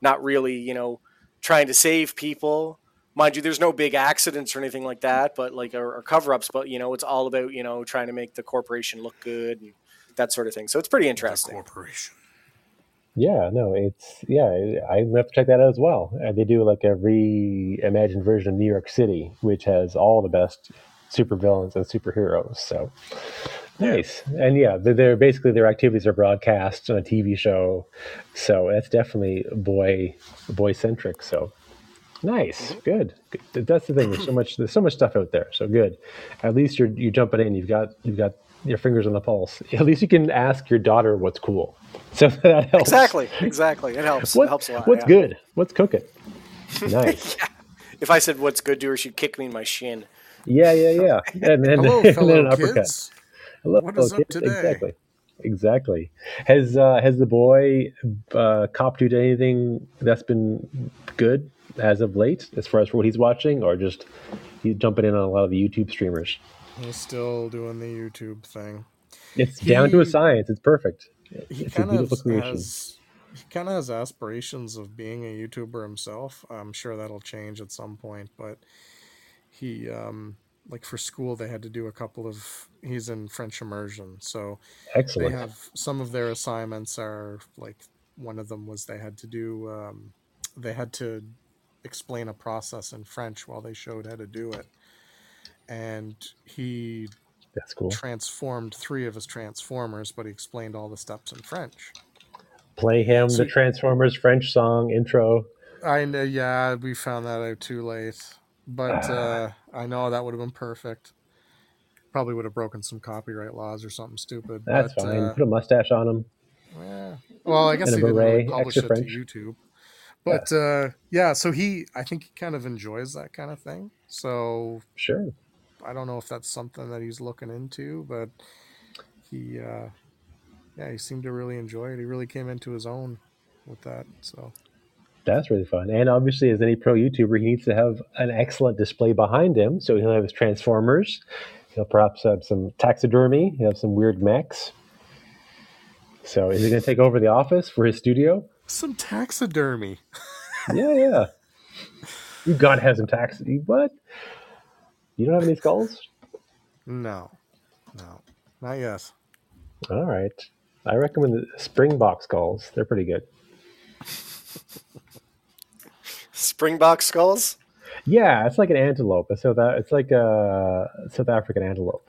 not really, you know, trying to save people. Mind you, there's no big accidents or anything like that, but like or, or cover ups. But you know, it's all about you know trying to make the corporation look good and that sort of thing. So it's pretty interesting. The interesting. corporation. Yeah, no, it's yeah. I have to check that out as well. Uh, they do like a reimagined version of New York City, which has all the best supervillains and superheroes. So nice, and yeah, they're, they're basically their activities are broadcast on a TV show. So that's definitely boy boy centric. So nice, good. good. That's the thing. There's so much. There's so much stuff out there. So good. At least you're you jumping in. You've got you've got your fingers on the pulse. At least you can ask your daughter what's cool. So that helps. Exactly, exactly. It helps. What- it helps a lot. What's yeah. good? What's cooking? Nice. If I said what's good to her, she'd kick me in my shin. yeah, yeah, yeah. And then, Hello, and then an uppercut. kids. Hello, What up kids. today? Exactly. Exactly. Has uh, has the boy uh, copped you to anything that's been good as of late, as far as for what he's watching, or just he's jumping in on a lot of the YouTube streamers? He's still doing the YouTube thing. It's down to a science. It's perfect. He It's a kind of beautiful creation. has he kind of has aspirations of being a YouTuber himself. I'm sure that'll change at some point, but he um like for school they had to do a couple of he's in French immersion, so they have some of their assignments are like one of them was they had to do um, they had to explain a process in French while they showed how to do it, and he That's cool. transformed three of his transformers, but he explained all the steps in French. Play him So- the Transformers French song intro. I know, yeah, we found that out too late, but uh, I know that would have been perfect. Probably would have broken some copyright laws or something stupid. That's but, fine. Uh, Put a mustache on him. yeah. Well, I guess And he didn't really publish it French. to YouTube. But uh, yeah, so he, I think he kind of enjoys that kind of thing. So Sure. I don't know if that's something that he's looking into, but he, uh, yeah, he seemed to really enjoy it. He really came into his own with that. So That's really fun. And obviously, as any pro YouTuber, he needs to have an excellent display behind him. So he'll have his Transformers. He'll perhaps have some taxidermy. He'll have some weird mechs. So is he going to take over the office for his studio? Some taxidermy. Yeah, yeah. You got to have some tax. What? You don't have any skulls? No, no, not yet. All right. I recommend the Springbok skulls. They're pretty good. Springbok skulls. Yeah, it's like an antelope. So that it's like a South African antelope.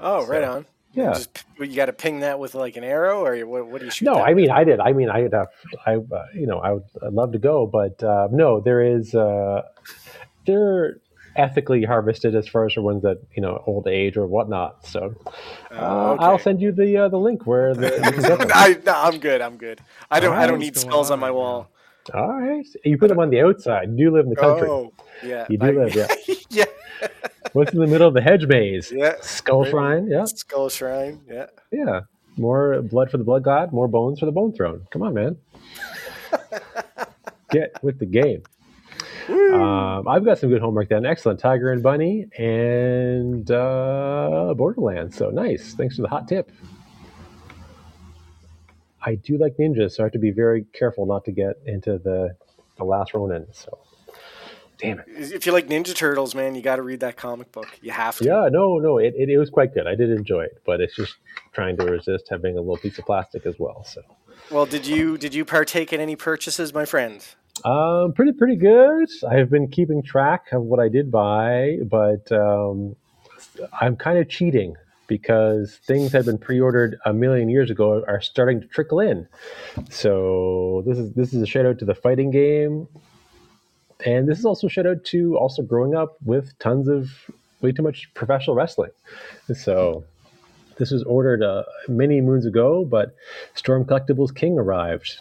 Oh, right on. Yeah. Just you got to ping that with like an arrow, or what? What do you shoot? No, I mean with? I did. I mean I uh, I uh, you know I would I'd love to go, but uh, no, there is uh, they're ethically harvested as far as the ones that you know old age or whatnot. So uh, Oh, I'll send you the uh, the link where the, you can get them. I, no, I'm good. I'm good. I don't. I don't need spells on on my wall. All right, you put them on the outside. You do live in the country. Oh, yeah. You do I- live, yeah. yeah. What's in the middle of the hedge maze? Yeah. Skull Right. shrine. Yeah, Skull shrine. Yeah. yeah. More blood for the blood god. More bones for the bone throne. Come on, man. Get with the game. Um, I've got some good homework then. Excellent. Tiger and Bunny and uh, Borderlands. So nice. Thanks for the hot tip. I do like ninjas, so I have to be very careful not to get into the the last Ronin. So, damn it. If you like Ninja Turtles, man, you got to read that comic book. You have to. Yeah, no, no, it, it, it was quite good. I did enjoy it, but it's just trying to resist having a little piece of plastic as well. So, Well, did you did you partake in any purchases, my friend? um, pretty pretty good. I have been keeping track of what I did buy, but um, I'm kind of cheating because things that had been pre-ordered a million years ago are starting to trickle in. So this is this is a shout out to the fighting game, and this is also shout out to also growing up with tons of way too much professional wrestling. So this was ordered uh, many moons ago, but Storm Collectibles King arrived,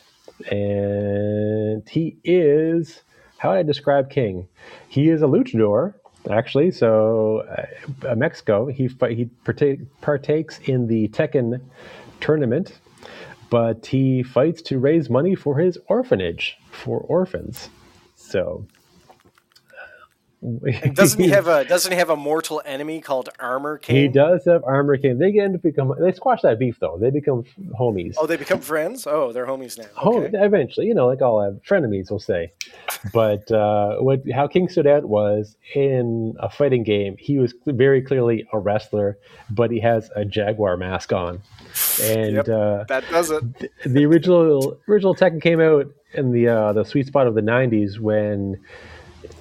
and he is how would I describe King? He is a luchador actually. So uh, Mexico, he he partake, partakes in the Tekken tournament, but he fights to raise money for his orphanage for orphans. So And doesn't he have a doesn't he have a mortal enemy called Armor King? He does have Armor King. They end up become they squash that beef though. They become homies. Oh, they become friends. Oh, they're homies now. Oh, Okay. eventually, you know, like all have frenemies, we'll say. But uh, what how King stood out was in a fighting game, he was very clearly a wrestler, but he has a jaguar mask on, and Yep. uh, That does it. the original original Tekken came out in the uh, the sweet spot of the '90s when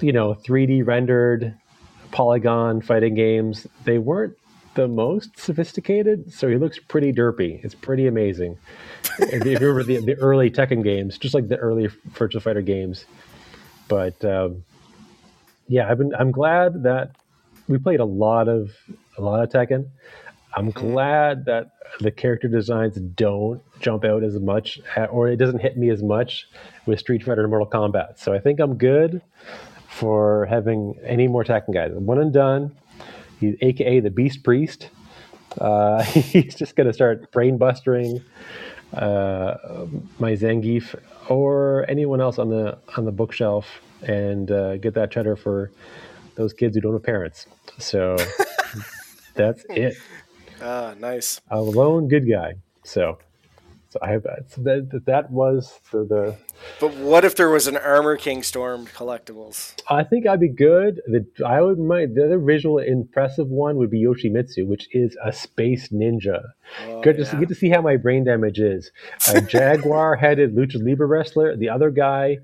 you know 3D rendered polygon fighting games. They weren't the most sophisticated, so he looks pretty derpy. It's pretty amazing. if you remember the, the early Tekken games, just like the early Virtual Fighter games, but um, yeah, I've been I'm glad that we played a lot of a lot of Tekken. I'm glad that the character designs don't jump out as much, uh, or it doesn't hit me as much with Street Fighter and Mortal Kombat. So I think I'm good for having any more Tekken guys. One and done. He's AKA the Beast Priest. Uh, he's just going to start brain bustering uh, my Zangief or anyone else on the on the bookshelf and uh, get that cheddar for those kids who don't have parents. So that's it. Ah, nice. a lone good guy. So, so I have so that that was the, the But what if there was an Armor King Storm collectibles? I think I'd be good. The I would my the other visual impressive one would be Yoshimitsu, which is a space ninja. Oh, good to see, get to see how my brain damage is. A jaguar-headed lucha libre wrestler. The other guy,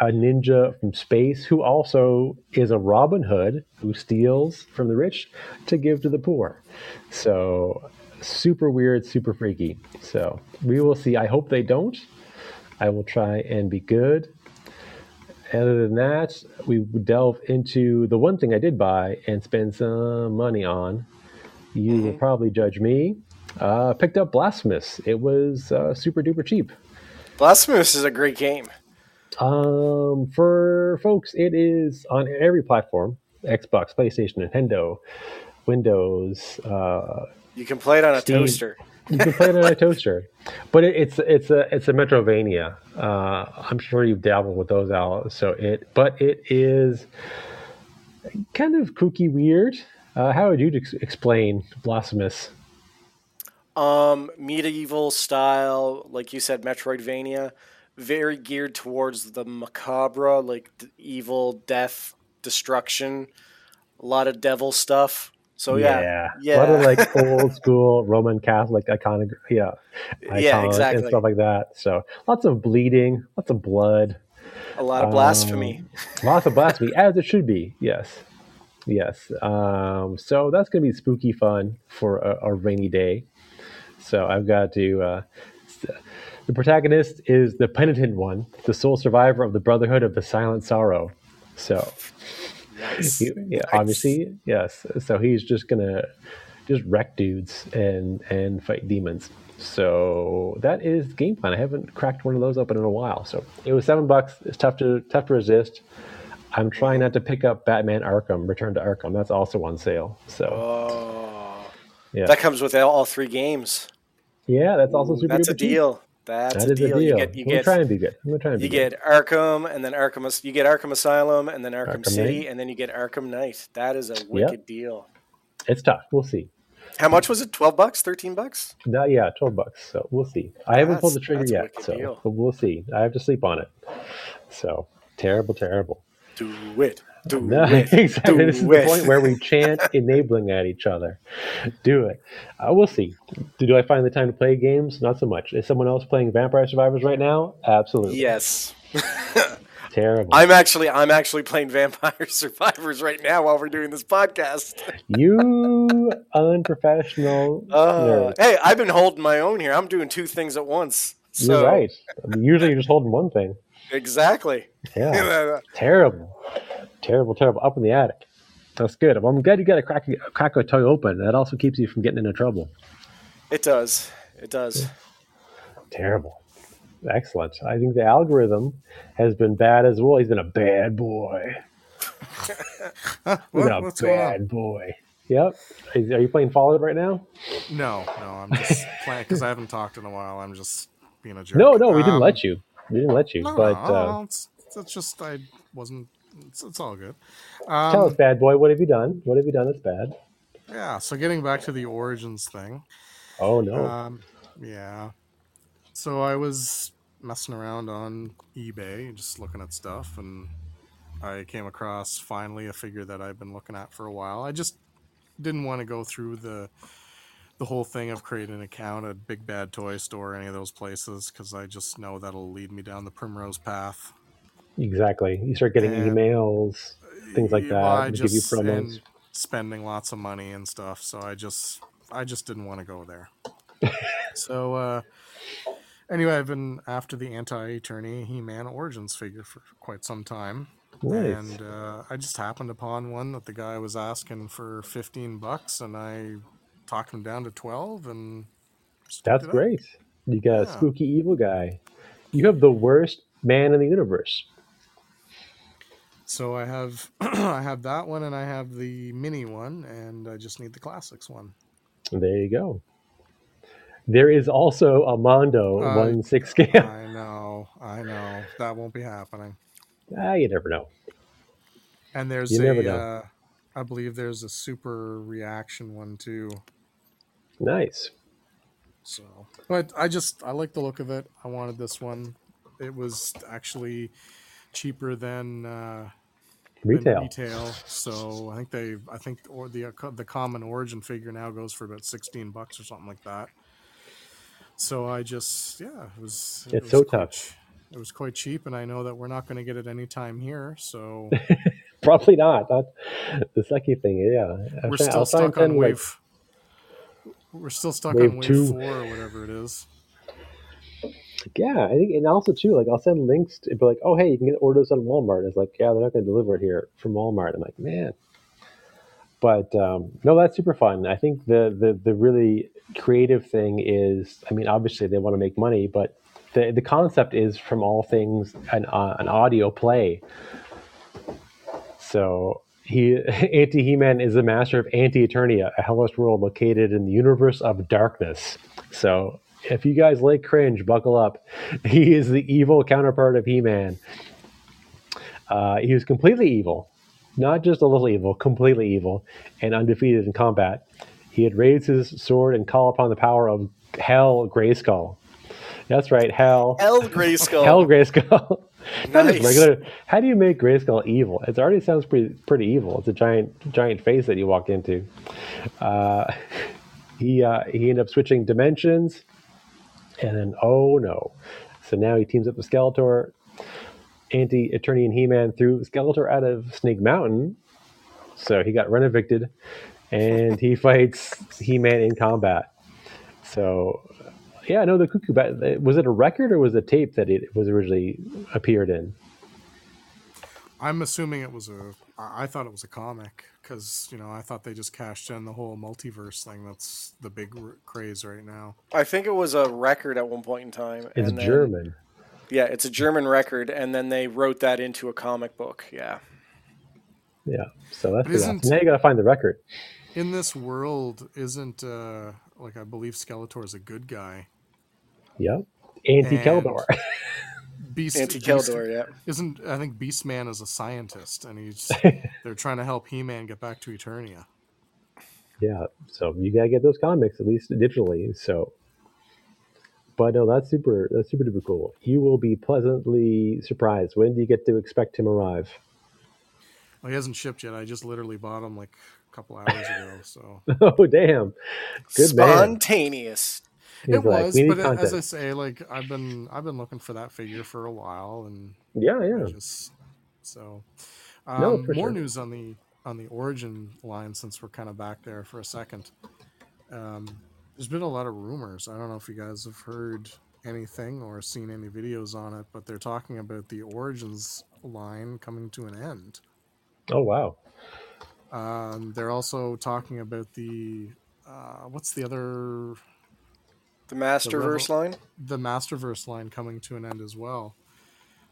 a ninja from space, who also is a Robin Hood who steals from the rich to give to the poor. So super weird, super freaky. So we will see. I hope they don't. I will try and be good. Other than that, we delve into the one thing I did buy and spend some money on. You will probably judge me. Uh, picked up Blasphemous. It was uh, super duper cheap. Blasphemous is a great game. Um, for folks, it is on every platform: Xbox, PlayStation, Nintendo, Windows. Uh, You can play it on a Steam. toaster. you can play it on a toaster, but it, it's it's a it's a Metroidvania. Uh, I'm sure you've dabbled with those, out. So it, but it is kind of kooky, weird. Uh, how would you ex- explain Blasphemous? Um, medieval style, like you said, Metroidvania, very geared towards the macabre, like evil, death, destruction, a lot of devil stuff. So yeah, yeah. a lot of like old school Roman Catholic iconic, yeah, Yeah, icons exactly. and stuff like that. So lots of bleeding, lots of blood, a lot of blasphemy. Um, lots of blasphemy, as it should be. Yes, yes. Um, so that's to be spooky fun for a, a rainy day. So I've got to. Uh, the protagonist is the penitent one, the sole survivor of the Brotherhood of the Silent Sorrow. So, Nice. he- yeah, Nice. obviously, yes. So he's just gonna just wreck dudes and and fight demons. So that is game plan. I haven't cracked one of those open in a while. So it was seven bucks. It's tough to tough to resist. I'm trying not to pick up Batman Arkham, Return to Arkham. That's also on sale. So Oh, yeah, that comes with all, all three games. yeah, that's also Ooh, super. That's a deal. That's That a is deal. a deal. You get you I'm get try and be good. I'm gonna try and be you good. get Arkham, and then Arkham. You get Arkham Asylum, and then Arkham, Arkham City, Knight. and then you get Arkham Knight. That is a wicked deal. It's tough. We'll see. How much was it? Twelve bucks? Thirteen bucks? No, yeah, twelve bucks. So we'll see. I haven't pulled the trigger yet, so deal. but we'll see. I have to sleep on it. So terrible, terrible. Do it. Do No, it. exactly. Do This is it. the point where we chant enabling at each other. Do it. Uh, we'll see. Do, do I find the time to play games? Not so much. Is someone else playing Vampire Survivors right now? Absolutely. Yes. Terrible. I'm actually I'm actually playing Vampire Survivors right now while we're doing this podcast. you unprofessional Uh, hey, I've been holding my own here. I'm doing two things at once. So, You're right. Usually you're just holding one thing. Exactly. Yeah. terrible. Terrible, terrible. Up in the attic. That's good. Well, I'm glad you got to crack, a- crack a toy open. That also keeps you from getting into trouble. it does. It does. Terrible. Excellent. I think the algorithm has been bad as well. He's been a bad boy. What- what's a bad boy. Yep. Are you playing Fallout right now? No, no, I'm just playing because I haven't talked in a while. I'm just being a jerk. No, no, we didn't Um, let you. We didn't let you. No, but no, uh, it's, it's just I wasn't. It's, it's all good. tell Um, us, bad boy, what have you done? What have you done that's bad? yeah. So getting back to the origins thing. Oh no. Um, yeah. So I was messing around on eBay, just looking at stuff, and I came across finally a figure that I've been looking at for a while. I just didn't want to go through the the whole thing of creating an account at Big Bad Toy Store or any of those places because I just know that'll lead me down the primrose path. Exactly. You start getting and- emails, things like Yeah, that. I to give you promos. spending lots of money and stuff. So I just I just didn't want to go there. so uh anyway, I've been after the Anti-Eternia He-Man Origins figure for quite some time. Nice. And uh, I just happened upon one that the guy was asking for 15 bucks and I talked him down to 12 and That's great. You got a spooky evil guy. You have the worst man in the universe. So I have I have that one and I have the mini one and I just need the classics one. There you go. There is also a Mondo Uh, one six scale. I know, I know. That won't be happening. ah, you never know. And there's You a, uh, I believe there's a super reaction one too. Nice. So, but I just I like the look of it. I wanted this one. It was actually cheaper than uh, than Retail. retail. So I think they I think or the uh, the common origin figure now goes for about sixteen bucks or something like that. So I just yeah, it was. it It's was so quite tough. It was quite cheap, and I know that we're not going to get it anytime here. So Probably not. That the second thing, yeah. We're still I'll and stuck on send, like, wave. We're still stuck wave on wave two. four or whatever it is. Yeah, I think, and also too, like I'll send links to be like, oh hey, you can get orders at Walmart. It's like, yeah, they're not going to deliver it here from Walmart. I'm like, man. But um, no, that's super fun. I think the the the really creative thing is, I mean, obviously they want to make money, but the the concept is from all things an uh, an audio play. So he Anti He Man is the master of Anti Eternia, a hellish world located in the universe of darkness. So if you guys like cringe, buckle up. He is the evil counterpart of He Man. Uh, he was completely evil, not just a little evil, completely evil, and undefeated in combat. He had raised his sword and call upon the power of Hell Grayskull. That's right, Hell. L Grayskull. Hell Grayskull. Not Nice. regular. How do you make Grayskull evil? It already sounds pretty pretty evil. It's a giant giant face that you walk into. Uh, he uh, he ended up switching dimensions, and then oh no! So now he teams up with Skeletor, Anti Eternia and He Man threw Skeletor out of Snake Mountain, so he got run evicted, and he fights He Man in combat. So yeah, no, the cuckoo bat. Was it a record or was it a tape that it was originally appeared in? I'm assuming it was a. I I thought it was a comic because you know I thought they just cashed in the whole multiverse thing. That's the big r- craze right now. I think it was a record at one point in time. It's and then- German. Yeah, it's a German record, and then they wrote that into a comic book. Yeah. Yeah, so that's isn't- now you got to find the record. In this world, isn't uh like I believe Skeletor is a good guy. Yep, anti Keldor. Beast, Anti Beast- Keldor, yeah. isn't I think Beastman is a scientist and he's they're trying to help He-Man get back to Eternia. yeah, so you gotta get those comics at least digitally. So, but no, that's super. That's super duper cool. You will be pleasantly surprised. When do you get to expect him arrive? Well, he hasn't shipped yet. I just literally bought him like a couple hours ago. So oh damn, good man. Spontaneous. He's it like, was, "We need but as I say, like I've been I've been looking for that figure for a while, and Yeah, yeah. just so um, No, more sure. news on the on the origin line since we're kind of back there for a second. Um, there's been a lot of rumors. I don't know if you guys have heard anything or seen any videos on it, but they're talking about the origins line coming to an end. Oh wow. Um, they're also talking about the uh, what's the other The Masterverse line. the Masterverse line coming to an end as well.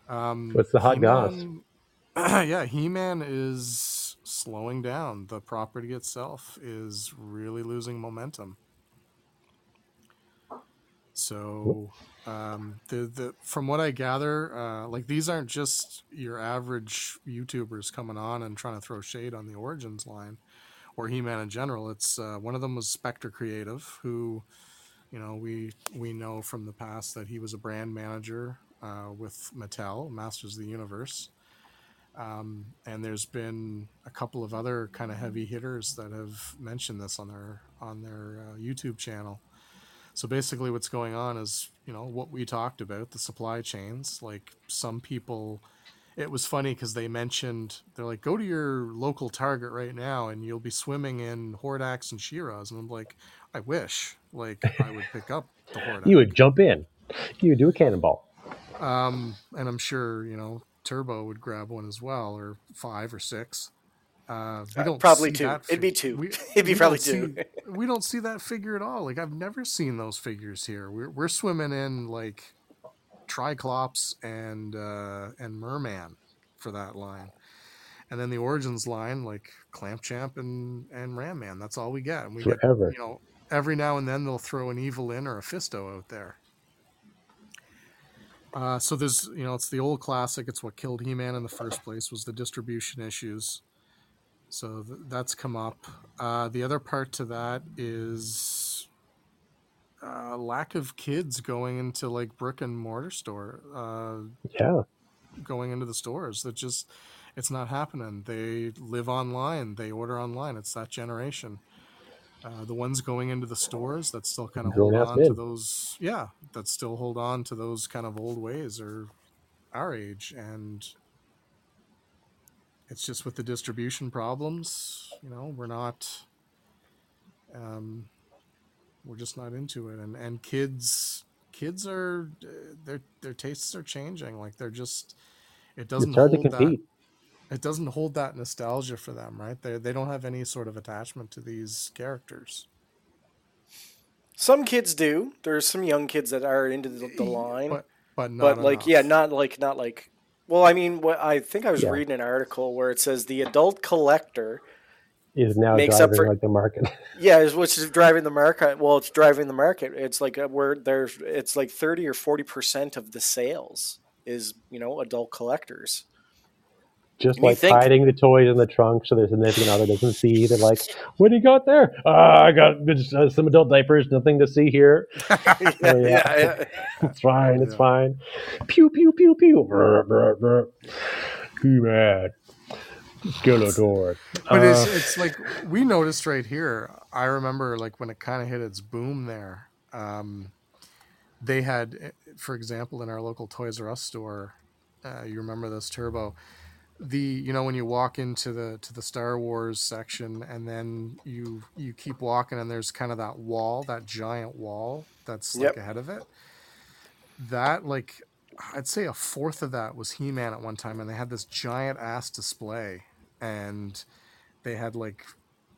Um, What's the hot goss? He-Man- yeah, He Man is slowing down. The property itself is really losing momentum. So, um, the the from what I gather, uh, like these aren't just your average YouTubers coming on and trying to throw shade on the Origins line or He Man in general. It's uh, one of them was Spectre Creative, who, you know, we we know from the past that he was a brand manager uh, with Mattel, Masters of the Universe. Um, and there's been a couple of other kind of heavy hitters that have mentioned this on their on their uh, YouTube channel. So basically, what's going on is, you know, what we talked about the supply chains. Like some people, it was funny because they mentioned they're like, go to your local Target right now, and you'll be swimming in Hordaks and She-Ras. And I'm like, I wish, like, I would pick up the Hordaks. You would jump in. You would do a cannonball. Um, and I'm sure you know Turbo would grab one as well, or five or six. Uh, we Uh, don't probably see two. that It'd be two. we- It'd be probably two. see- we don't see that figure at all. Like I've never seen those figures here. We're we're swimming in like Triclops and uh, and Merman for that line, and then the Origins line like Clamp Champ and and Ram Man. That's all we get. And we get Forever. you know every now and then they'll throw an Evil-Lyn or a Fisto out there. Uh, so there's, you know, it's the old classic. It's what killed He-Man in the first place was the distribution issues. So th- that's come up. Uh, the other part to that is uh, lack of kids going into like brick and mortar store, uh, Yeah. going into the stores. That just, it's not happening. They live online. They order online. It's that generation. Uh, the ones going into the stores that still kind of hold on to those, yeah, that still hold on to those kind of old ways are our age, and it's just with the distribution problems. You know, we're not, um, we're just not into it, and and kids, kids are their their tastes are changing. Like they're just, it doesn't It's hard to hold that compete. It doesn't hold that nostalgia for them, right? They they don't have any sort of attachment to these characters. Some kids do. There's some young kids that are into the, the line, but but, but like, enough. yeah, not like, not like. Well, I mean, what I think I was Yeah. reading an article where it says the adult collector, Is now Makes up driving for- like the market. yeah, which is driving the market. Well, it's driving the market. It's like uh, where there's, it's like thirty or forty percent of the sales is you know adult collectors. Just like think- hiding the toys in the trunk so their significant other doesn't see. They're like, "What do you got there? Ah, I got uh, some adult diapers. Nothing to see here. yeah, yeah. yeah, yeah. It's fine. It's Yeah. fine." Pew pew pew pew. Brr, brr, brr. He-Man. Skeletor. But Uh, it's it's like we noticed right here. I remember like when it kind of hit its boom there. Um, they had, eh, for example, in our local Toys R Us store. Uh, you remember this Turbo? The you know when you walk into the to the Star Wars section and then you you keep walking and there's kind of that wall, that giant wall that's like Yep. ahead of it. That like I'd say a fourth of that was He Man at one time, and they had this giant ass display, and they had like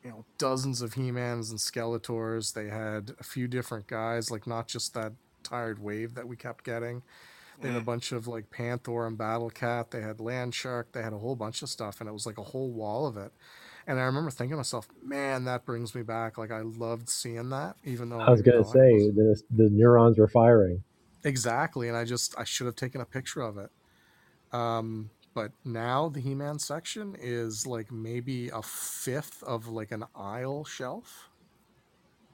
you know dozens of He-Mans and Skeletors. They had a few different guys, like not just that tired wave that we kept getting. They had a bunch of like Panther and Battle Cat. They had Land Shark. They had a whole bunch of stuff, and it was like a whole wall of it. And I remember thinking to myself, man, that brings me back. Like I loved seeing that, even though I was gonna say the the neurons were firing. Exactly, and I just I should have taken a picture of it. Um, but now the He-Man section is like maybe a fifth of like an aisle shelf.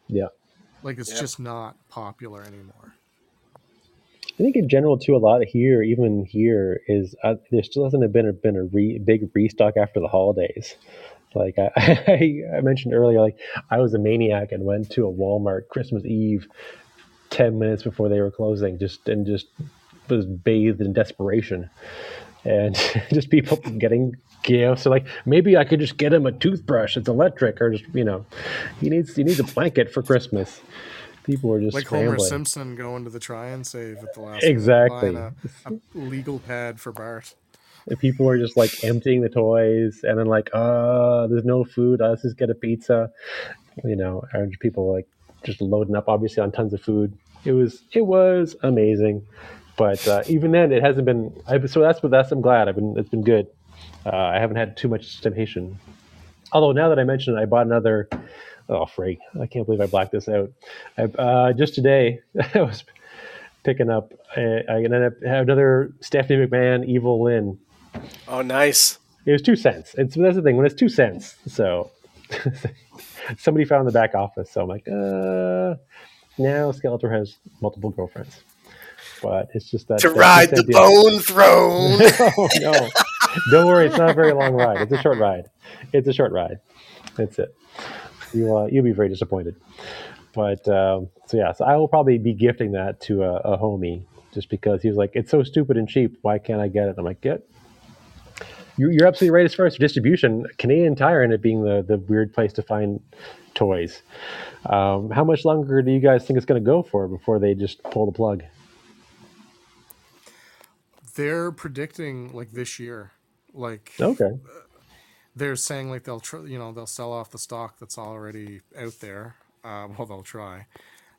Yeah. Like it's Yep. just not popular anymore. I think in general too, a lot here, even here, is uh, there still hasn't been a, been a re, big restock after the holidays. Like I, I, I mentioned earlier, like I was a maniac and went to a Walmart Christmas Eve, ten minutes before they were closing, just and just was bathed in desperation, and just people getting gifts. So like maybe I could just get him a toothbrush. It's electric, or just you know, he needs he needs a blanket for Christmas. People are just Like scrambling. Homer Simpson going to the try and save at the last minute, Exactly. A, a legal pad for Bart. And people are just like emptying the toys and then like, uh, there's no food. Let's just get a pizza. You know, and people like just loading up obviously on tons of food. It was it was amazing, but uh, even then it hasn't been. I, so that's what that's I'm glad. I've been it's been good. Uh, I haven't had too much temptation. Although now that I mentioned it, I bought another. Oh, frig! I can't believe I blacked this out. I, uh, just today, I was picking up. I, I ended up have another Stephanie McMahon Evil-Lyn. Oh, nice. It was two cents. It's that's the thing when it's two cents. So somebody found the back office. So I'm like, uh, now Skeletor has multiple girlfriends. But it's just that To that ride the 2 cent deal. bone throne. no. Don't worry, it's not a very long ride. It's a short ride. It's a short ride. That's it. You uh, you'll be very disappointed. But um, so yeah, so I will probably be gifting that to a, a homie just because he was like, "It's so stupid and cheap. Why can't I get it?" I'm like, "Get." You're, you're absolutely right as far as distribution. Canadian Tire ended it being the the weird place to find toys. Um, how much longer do you guys think it's going to go for before they just pull the plug? They're predicting like this year, like Okay. They're saying like they'll tr- you know they'll sell off the stock that's already out there. Uh, well, they'll try.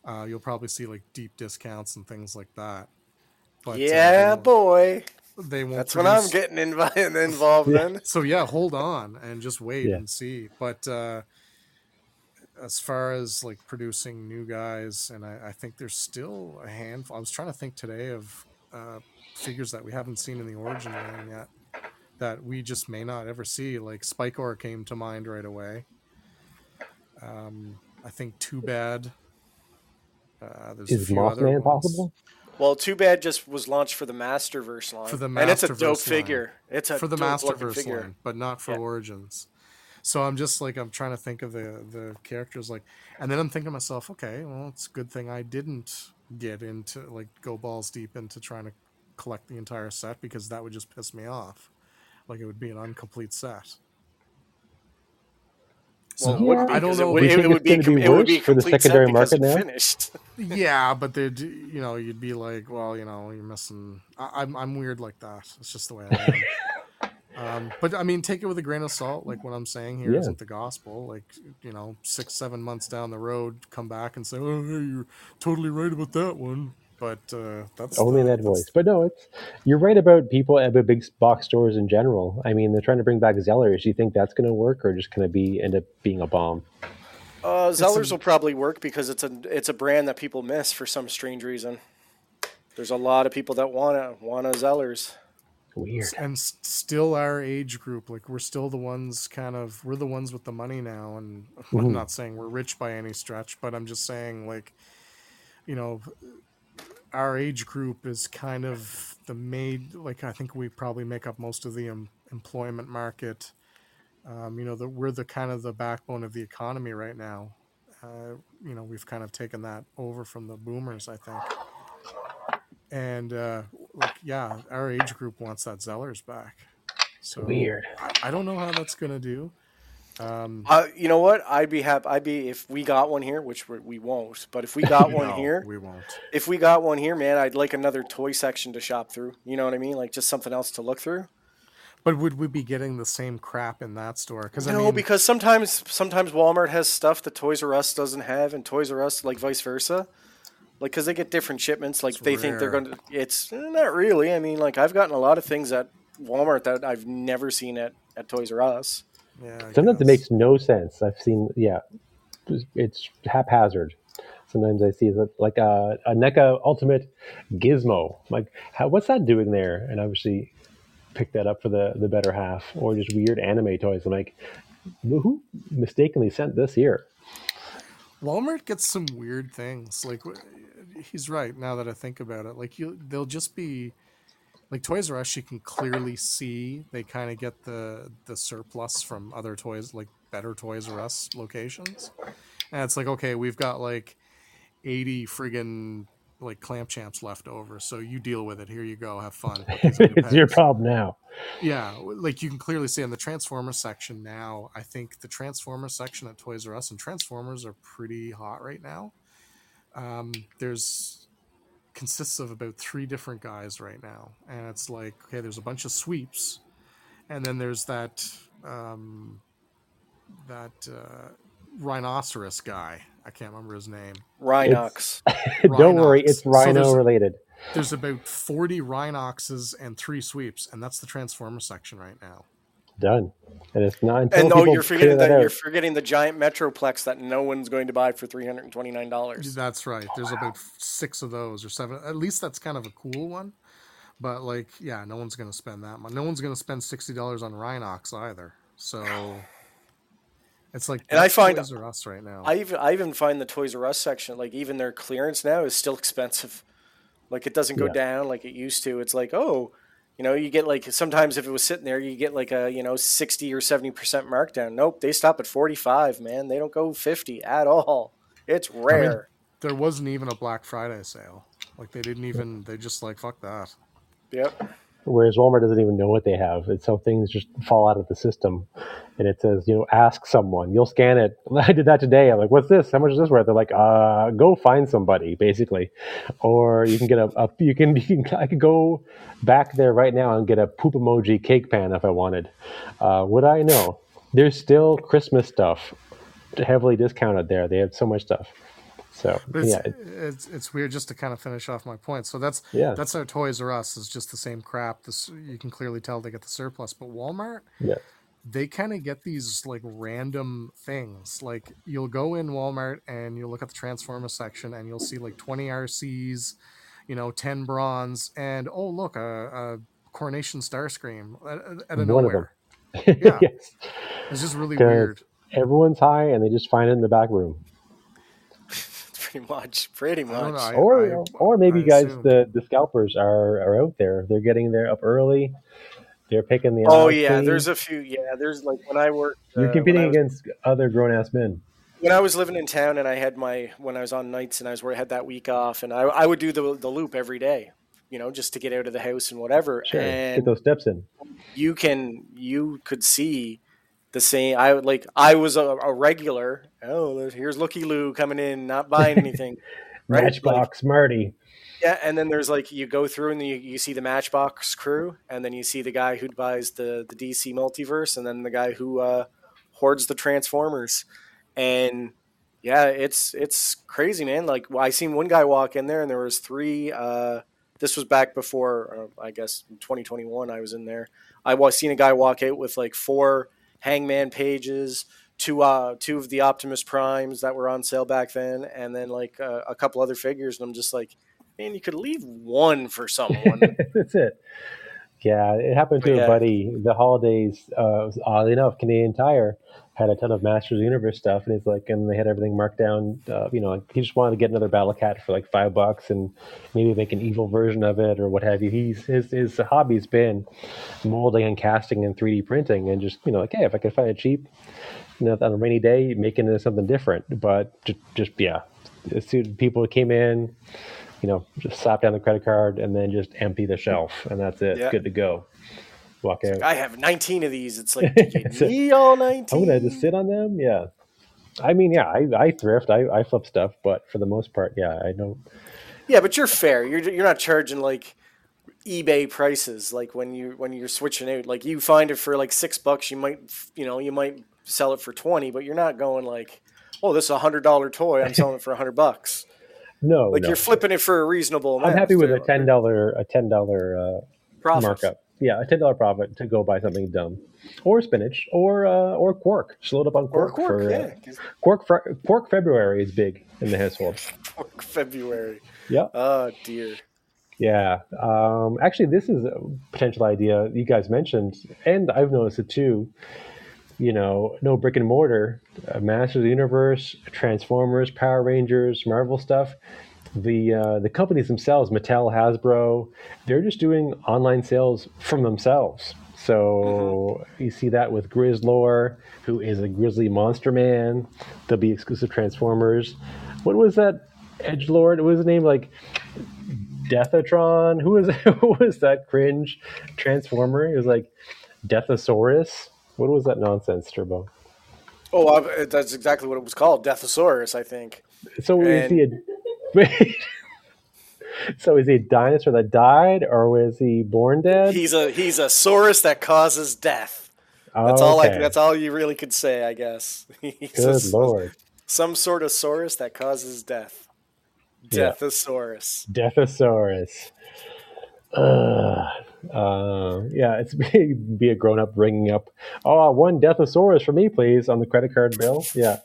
Uh, you'll probably see like deep discounts and things like that. But uh, yeah, won't- boy. they won't. That's when I'm getting invi- involved Yeah. in. So yeah, hold on and just wait Yeah. and see. But uh, as far as like producing new guys, and I, I think there's still a handful. I was trying to think today of uh, figures that we haven't seen in the origin line yet that we just may not ever see. Like Spikor came to mind right away. Um, I think Two Bad. Uh, there's a Is few other Moss Man ones. possible? Well, Two Bad just was launched for the Masterverse line. For the Masterverse and it's a dope line. figure. It's a for the dope looking Masterverse figure. line, but not for Yeah. Origins. So I'm just like I'm trying to think of the the characters like, and then I'm thinking to myself, okay, well, it's a good thing I didn't get into like go balls deep into trying to collect the entire set because that would just piss me off. Like it would be an incomplete set. Well, So, would be, I don't know. It would, Do it would be, gonna com- be it would be for the secondary market now? finished. yeah, but they'd you know you'd be like, well, you know, you're missing. I, I'm I'm weird like that. It's just the way I am. Um, but I mean, take it with a grain of salt. Like what I'm saying here Yeah. not the gospel. Like you know, six, seven months down the road, come back and say, "Oh, hey, you're totally right about that one." But uh, that's only the- that that's- voice. But no, it's you're right about people at the big box stores in general. I mean, they're trying to bring back Zellers. Do you think that's going to work, or just going to be end up being a bomb? Uh, Zellers a- will probably work because it's a it's a brand that people miss for some strange reason. There's a lot of people that want to want a Zellers. Weird. And s- still our age group, like we're still the ones kind of we're the ones with the money now. And Mhm. I'm not saying we're rich by any stretch, but I'm just saying like, you know, our age group is kind of the made like I think we probably make up most of the em- employment market. Um, you know, that we're the kind of the backbone of the economy right now. Uh, you know, we've kind of taken that over from the boomers, I think. And uh, like, yeah, our age group wants that Zellers back. So Weird. I, I don't know how that's gonna do. Um, Uh, you know what? I'd be happy. I'd be if we got one here, which we we won't. But if we got one no, here, we won't. if we got one here, man, I'd like another toy section to shop through. You know what I mean? Like just something else to look through. But would we be getting the same crap in that store? Because I no, mean, because sometimes sometimes Walmart has stuff that Toys R Us doesn't have, and Toys R Us like vice versa. Like, because they get different shipments. Like they think they're going to. It's eh, not really. I mean, like I've gotten a lot of things at Walmart that I've never seen at at Toys R Us. Yeah, I Sometimes it makes no sense. I've seen, yeah, it's- it's haphazard. Sometimes I see that, like uh, a, a NECA Ultimate Gizmo. I'm like, how, what's that doing there? And obviously, pick that up for the the better half, or just weird anime toys. I'm like, who mistakenly sent this here? Walmart gets some weird things. Like he's right now that I think about it. Like you, they'll just be like Toys R Us. You can clearly see they kind of get the the surplus from other toys, like better Toys R Us locations. And it's like, okay, we've got like eighty friggin' like clamp champs left over, so you deal with it. Here you go, have fun. Put these in it's your problem now. Yeah, like you can clearly see in the Transformer section now. I think the Transformer section at Toys R Us and Transformers are pretty hot right now. Um, there's consists of about three different guys right now, and it's like okay, there's a bunch of sweeps, and then there's that um, that uh, rhinoceros guy. I can't remember his name. Rhinox. Don't worry, Rhinox. it's So Rhino there's- related. There's about 40 Rhinoxes and three sweeps, and that's the Transformer section right now. Done. And it's not until And oh, people you're forgetting that the, you're forgetting the giant Metroplex that no one's going to buy for three hundred and twenty nine dollars. That's right. There's about six of those or seven. At least that's kind of a cool one. But like, yeah, no one's gonna spend that much. No one's gonna spend sixty dollars on Rhinox either. So it's like And I find- Toys R Us right now. I even I even find the Toys R Us section, like even their clearance now, is still expensive. Like it doesn't go Yeah. down like it used to. It's like oh, you know, you get like sometimes if it was sitting there, you get like a you know sixty or seventy percent markdown. Nope, they stop at forty five. Man, they don't go fifty at all. It's rare. there wasn't even a Black Friday sale. Like they didn't even. They just like fuck that. yep. Whereas Walmart doesn't even know what they have. And how things just fall out of the system. And it says, you know, ask someone. You'll scan it. I did that today. I'm like, what's this? How much is this worth? They're like, uh, go find somebody, basically. Or you can get a, a you can you can I could go back there right now and get a poop emoji cake pan if I wanted. Uh, would I know? There's still Christmas stuff heavily discounted there. They have so much stuff. So it's, yeah, it- it's it's weird just to kind of finish off my point. So that's Yeah. that's how Toys R Us is just the same crap. This you can clearly tell they get the surplus, but Walmart yeah. they kind of get these like random things. Like you'll go in Walmart and you'll look at the Transformers section and you'll see like 20 RCs, you know, 10 bronze, and oh look, a, a Coronation Starscream out, uh, uh, out of One of nowhere. them. Yeah. yes. It's just really weird. Everyone's high and they just find it in the back room. Pretty much. Pretty much. know, I- or or maybe I guys assume. the the scalpers are are out there they're getting there up early they're picking the oh yeah, clean. there's a few. Yeah, there's like when I worked. you're uh, competing when I was- against other grown-ass men when I was living in town and I had my when I was on nights and I was where I had that week off and I, I would do the the loop every day, you know, just to get out of the house and whatever. sure get those steps in you can you could see the same. I would like I was a, a regular. Oh, here's Looky Lou coming in, not buying anything. right? matchbox marty Yeah, and then there's like you go through and you, you see the Matchbox crew, and then you see the guy who buys the the DC multiverse, and then the guy who uh, hoards the Transformers, and yeah, it's it's crazy, man. Like I seen one guy walk in there, and there was three. Uh, this was back before, uh, I guess, 2021. I was in there. I was seen a guy walk out with like four Hangman pages, two uh, two of the Optimus Primes that were on sale back then, and then like uh, a couple other figures, and I'm just like man, you could leave one for someone. that's it yeah it happened to But yeah. a buddy the holidays uh oddly enough canadian tire had a ton of masters of the universe stuff and he's like and they had everything marked down uh, you know he just wanted to get another battle cat for like five bucks and maybe make an evil version of it or what have you. He's his his hobby's been molding and casting and 3d printing and just you know like hey if i could find it cheap you know on a rainy day making it something different. But just, just yeah as soon people came in you know just slap down the credit card and then just empty the shelf and that's it. Yeah. good to go walk out I have 19 of these. It's like, need all 19? i'm gonna just sit on them yeah i mean yeah i, I thrift I, I flip stuff but for the most part yeah i don't Yeah, but you're fair. You're you're not charging like eBay prices like when you when you're switching out. Like you find it for like six bucks, you might you know you might sell it for 20, but you're not going like, oh, this is a hundred dollar toy. I'm selling it for a hundred bucks. no Like no. you're flipping it for a reasonable amount. i'm happy with a ten dollar a ten dollar uh markup yeah a ten dollar profit to go buy something dumb or spinach or uh or quark just load up on quark, quark, for, yeah. uh, quark quark february is big in the household Quark February. yeah Oh dear. Yeah. Um, actually, this is a potential idea you guys mentioned, and I've noticed it too. You know, no brick and mortar, uh, Masters of the Universe, Transformers, Power Rangers, Marvel stuff. The uh, the companies themselves, Mattel, Hasbro, they're just doing online sales from themselves. So you see that with Grizzlor, who is a grizzly monster man. There'll be exclusive Transformers. What was that? Edge Lord. What was his name? Like Deathatron. Who was who was that cringe transformer? It was like Deathosaurus. What was that nonsense, Turbo? Oh, I, that's exactly what it was called, Deathosaurus, I think. So is he a wait, So is he a dinosaur that died, or was he born dead? He's a he's a saurus that causes death. Oh, That's all I. That's all you really could say, I guess. He's Good a- lord, Some sort of saurus that causes death. Yeah. Deathosaurus. Deathosaurus. Uh, Uh, yeah, it's be, be a grown up ringing up, oh, one Deathosaurus for me, please, on the credit card bill. Yeah,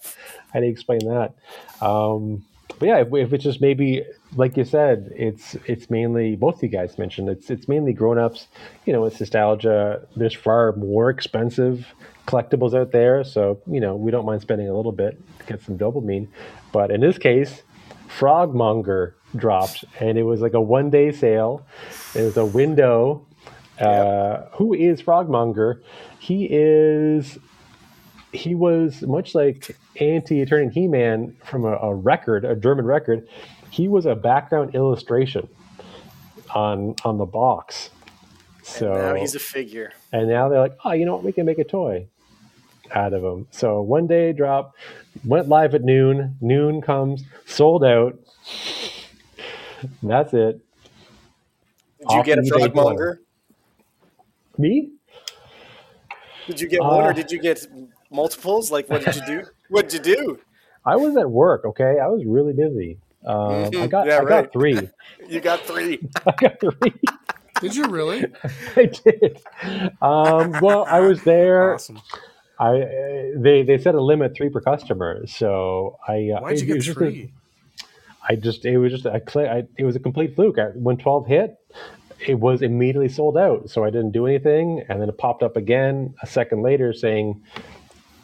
how do you explain that? Um, but yeah, if, if it's just maybe like you said, it's it's mainly both you guys mentioned it's it's mainly grown ups. You know, it's nostalgia. There's far more expensive collectibles out there, so you know we don't mind spending a little bit to get some dopamine. But in this case, Frogmonger dropped, and it was like a one day sale. It was a window. Uh, who is Frogmonger? He is he was much like Anti-Eternia He-Man from a, a, record, a German record. He was a background illustration on on the box. So and now he's a figure. And now they're like, oh, you know what? We can make a toy out of him. So one day drop, went live at noon. Noon comes, sold out. that's it. Did you get a frogmonger? Me? Did you get one, uh, or did you get multiples? Like, what did you do? what did you do? I was at work. Okay, I was really busy. Um, I got yeah, I right. got three. you got three. I got three. Did you really? I did. Um, well, I was there. Awesome. I uh, they they set a limit three per customer, so I. Uh, Why'd you get three? I just it was just a I, it was a complete fluke. I, when twelve hit, it was immediately sold out. So I didn't do anything, and then it popped up again a second later saying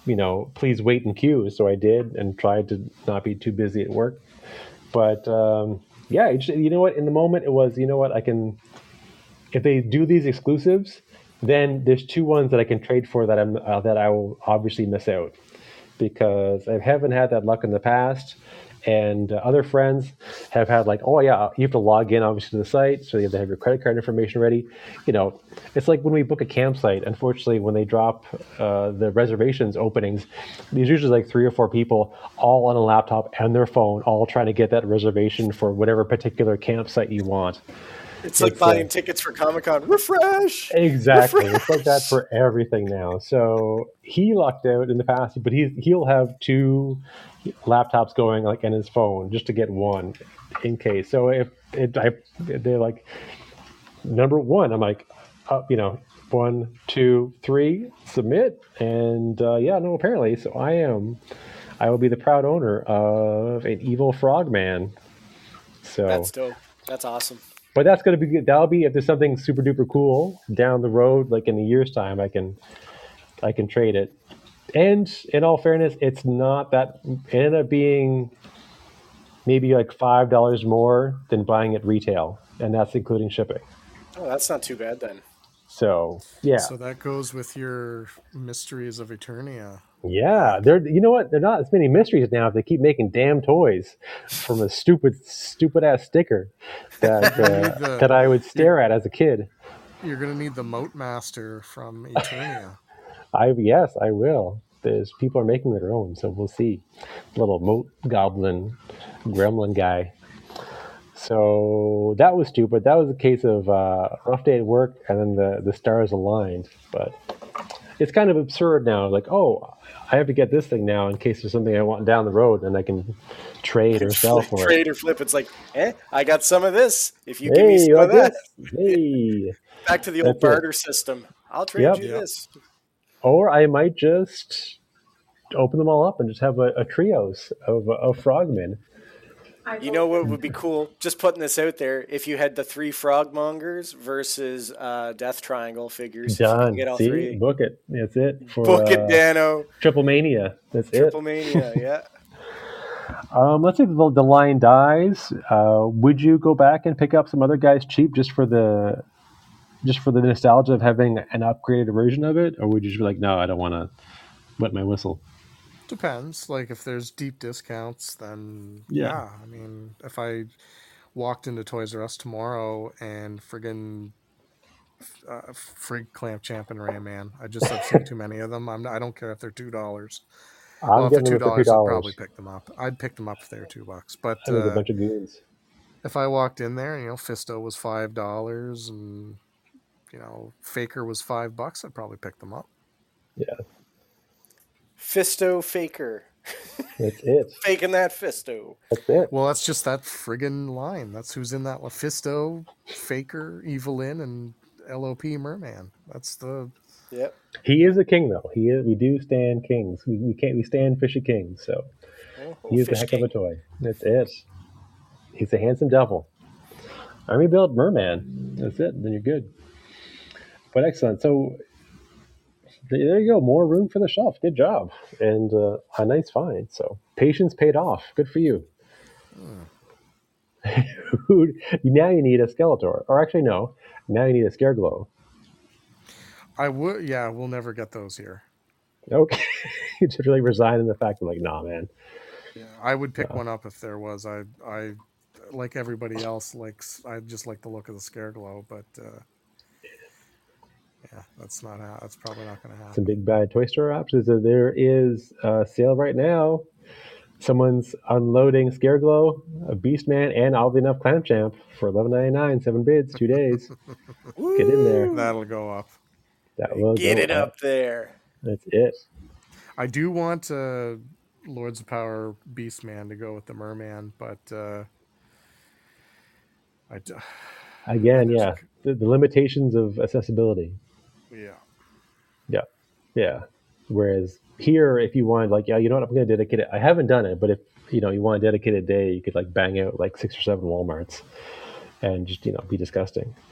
you know, please wait in queue. So I did and tried to not be too busy at work. But um, yeah, you know what? In the moment, it was, you know what? I can, if they do these exclusives, then there's two ones that I can trade for that I'm uh, that I will obviously miss out because I haven't had that luck in the past and uh, other friends have had like oh yeah you have to log in obviously to the site so you have to have your credit card information ready. You know it's like when we book a campsite unfortunately when they drop uh, the reservations openings there's usually like three or four people all on a laptop and their phone all trying to get that reservation for whatever particular campsite you want it's, like buying tickets for Comic Con. Refresh. Exactly. Refresh. It's like that for everything now. So he lucked out in the past, but he he'll have two laptops going like in his phone just to get one in case. So if it, I, they're like number one, I'm like, uh, you know, one, two, three, submit, and uh, yeah, no, apparently, so I am. I will be the proud owner of an evil frogman. So that's dope. That's awesome. But that's gonna be that'll be if there's something super duper cool down the road, like in a year's time, I can I can trade it and in all fairness, it's not that it ended up being maybe like five dollars more than buying it retail, and that's including shipping. Oh, that's not too bad then. So yeah. So that goes with your mysteries of Eternia. Yeah, there. You know what? They're not as many mysteries now if they keep making damn toys from a stupid, stupid ass sticker that uh, the, that I would stare at as a kid. You're gonna need the Moat Master from Eternia. I yes, I will. There's people are making their own, so we'll see. Little moat goblin, gremlin guy. So that was stupid. That was a case of uh, rough day at work, and then the the stars aligned. But it's kind of absurd now. Like, oh, I have to get this thing now in case there's something I want down the road, and I can trade or sell for trade it. Trade or flip. It's like, eh, I got some of this. If you hey, give me some of that, hey, back to the old That's barter it. system. I'll trade yep. you this. Or I might just open them all up and just have a, a trios of, of frogmen. You know what would be cool? Just putting this out there. If you had the three frogmongers versus uh, Death Triangle figures, done. Get all See, three. book it. That's it. For, book it, uh, Dano. Triple Mania. That's Triple it. Triple Mania. Yeah. um, let's say the, the line dies. Uh, would you go back and pick up some other guys cheap just for the just for the nostalgia of having an upgraded version of it, or would you just be like, no, I don't want to wet my whistle? Depends. Like if there's deep discounts, then yeah. yeah. I mean, if I walked into Toys R Us tomorrow and friggin' uh, frig clamp champ and Ram Man, I just have seen too many of them. I'm I don't care if they're two dollars. Well, if they're two dollars, I'd probably pick them up. I'd pick them up if they're two bucks. But uh, a bunch of goons. If I walked in there, you know, Fisto was five dollars and you know, Faker was five bucks, I'd probably pick them up. Yeah. Fisto Faker. That's it. Faking that Fisto. That's it. Well, that's just that friggin' line. That's who's in that Fisto, Faker, Evil-Lyn, and LOP Merman. That's the Yep. He is a king, though. He is. We do stand kings. We, we can't. We stand fishy kings. So Oh, he is a heck King. of a toy. That's it. He's a handsome devil. Army built merman. That's it. Then you're good. But excellent. So th- there you go. More room for the shelf. Good job. And uh, a nice find. So patience paid off. Good for you. Now you need a Skeletor. Or actually, no. Now you need a Scareglow. I would yeah, we'll never get those here. Okay. you just really resign in the fact of like, nah, man. Yeah, I would pick one up if there was. I I like everybody else likes. I just like the look of the scare glow, but uh, yeah, that's not. Ha- that's probably not going to happen. some big bad toy store options. There is a sale right now. Someone's unloading Scareglow, a Beastman, and oddly enough, Clamp Champ for eleven ninety nine, seven bids, two days. Get in there. That'll go up. That will Get go it up there. That's it. I do want uh, Lords of Power Beastman to go with the Merman, but uh, I d- Again, There's yeah, the, the limitations of accessibility. Yeah. Yeah, yeah. Whereas here, if you wanted, like, yeah, you know what, I'm going to dedicate it. I haven't done it, but if you know you want to dedicate a day, you could like bang out like six or seven WalMarts and just you know be disgusting.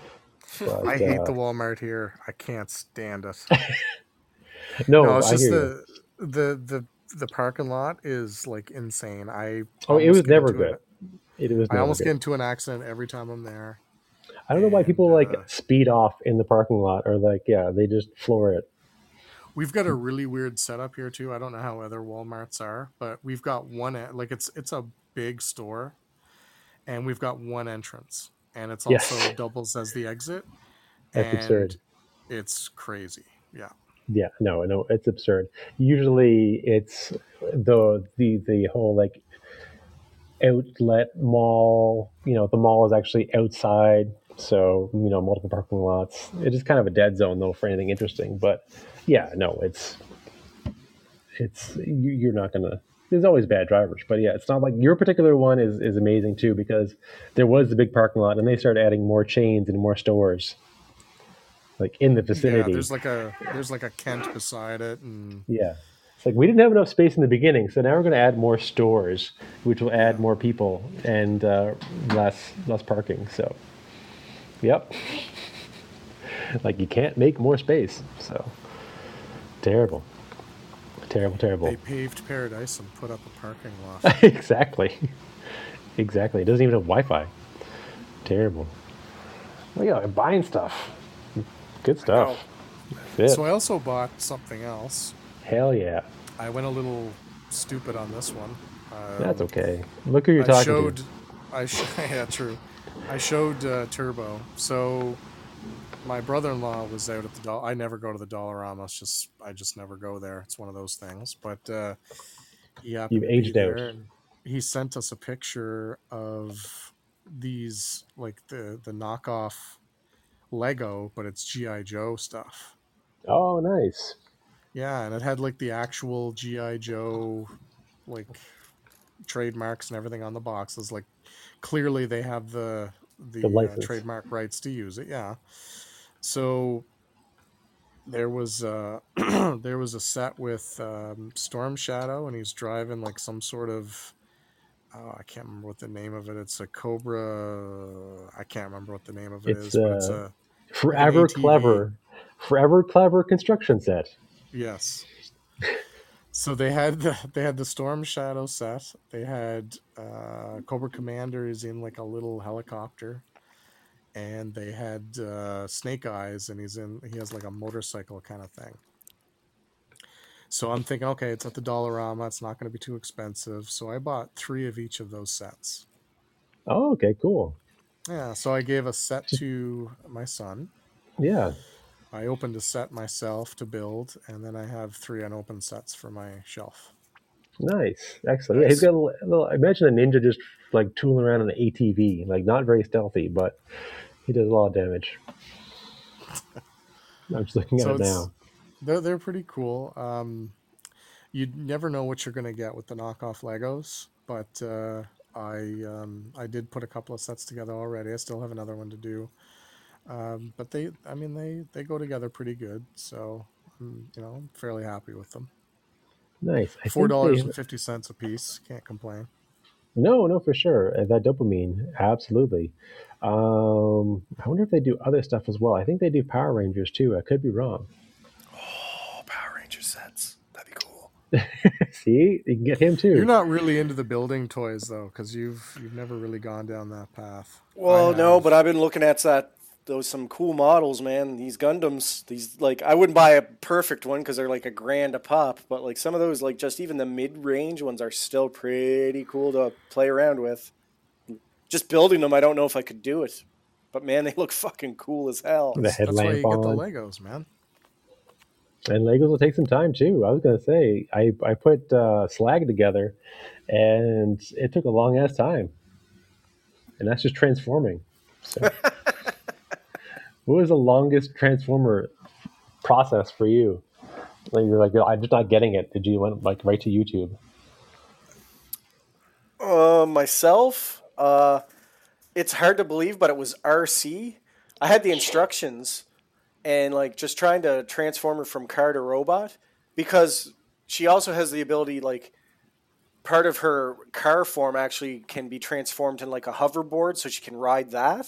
But, I hate uh, the Walmart here. I can't stand it. No, no, it's I just the the the the parking lot is like insane. I Oh, it was never good. an- It was. I almost good. get into an accident every time I'm there. I don't know why people like uh, speed off in the parking lot or like yeah they just floor it. We've got a really weird setup here too. I don't know how other WalMarts are, but we've got one en- like it's it's a big store, and we've got one entrance, and it's Yes. also doubles as the exit. That's absurd. It's crazy. Yeah. Yeah, no, no, it's absurd. Usually, it's the the the whole like outlet mall. You know, the mall is actually outside, so you know multiple parking lots. It is kind of a dead zone though for anything interesting. But yeah, no, it's it's you, you're not gonna. There's always bad drivers, but yeah, it's not like your particular one is is amazing too because there was the big parking lot and they started adding more chains and more stores, like in the Yeah. vicinity. There's like a there's like a Kent beside it, and Yeah. It's like we didn't have enough space in the beginning, so now we're going to add more stores, which will add more people and uh, less less parking. So, yep. like you can't make more space. So, terrible, terrible, terrible. they paved paradise and put up a parking lot. exactly, exactly. It doesn't even have Wi-Fi. Terrible. Look at that, buying stuff. Good stuff. So I also bought something else. Hell yeah. I went a little stupid on this one. Um, That's okay. Look who you're I talking showed, to. I sh- yeah, true. I showed uh, Turbo. So my brother-in-law was out at the dollar. I never go to the Dollarama. It's just I just never go there. It's one of those things. But uh, he You've aged out. He sent us a picture of these like the the knockoff Lego, but it's GI Joe stuff. Oh, nice. Yeah, and it had like the actual GI Joe like trademarks and everything on the boxes. Like clearly they have the the, The uh, trademark rights to use it. Yeah. So there was uh there was a set with um, Storm Shadow, and he's driving like some sort of oh, I can't remember what the name of it. It's a Cobra. I can't remember what the name of it is, It's, but it's uh, a Forever clever. Forever clever construction set. Yes. So they had the they had the Storm Shadow set. They had uh, Cobra Commander is in like a little helicopter, and they had uh, Snake Eyes, and he's in he has like a motorcycle kind of thing. So I'm thinking, okay, it's at the Dollarama. It's not going to be too expensive. So I bought three of each of those sets. Oh, okay, cool. Yeah. So I gave a set to my son. Yeah. I opened a set myself to build, and then I have three unopened sets for my shelf. Nice. Excellent. Yeah, he's got a little, a little. I imagine a ninja just like tooling around on an ATV, like not very stealthy, but he does a lot of damage. I'm just looking at So it now. They're they're pretty cool. Um, you never know what you're gonna get with the knockoff Legos, but uh, I um, I did put a couple of sets together already. I still have another one to do. Um, but they, I mean, they they go together pretty good. So I'm, you know, I'm fairly happy with them. Nice. I Four dollars fifty cents a piece. Can't complain. No, no, for sure. Uh, That dopamine, absolutely. Um, I wonder if they do other stuff as well. I think they do Power Rangers too. I could be wrong. Oh, Power Ranger sets. That'd be cool. See, you can get him too. You're not really into the building toys though, because you've you've never really gone down that path. Well, no, but I've been looking at that those some cool models, man. These Gundams, these like I wouldn't buy a perfect one because they're like a grand a pop, but like some of those, like just even the mid range ones, are still pretty cool to play around with. Just building them, I don't know if I could do it, but man, they look fucking cool as hell. The That's why headlamp you get the on. Legos, man. And Legos will take some time too. I was gonna say I I put uh, Slag together, and it took a long ass time, and that's just transforming. So, what was the longest transformer process for you? Like you're like I'm just not getting it. Did you went like right to YouTube? Uh, myself, uh, it's hard to believe, but it was RC. I had the instructions and like just trying to transform her from car to robot because she also has the ability like part of her car form actually can be transformed in like a hoverboard so she can ride that.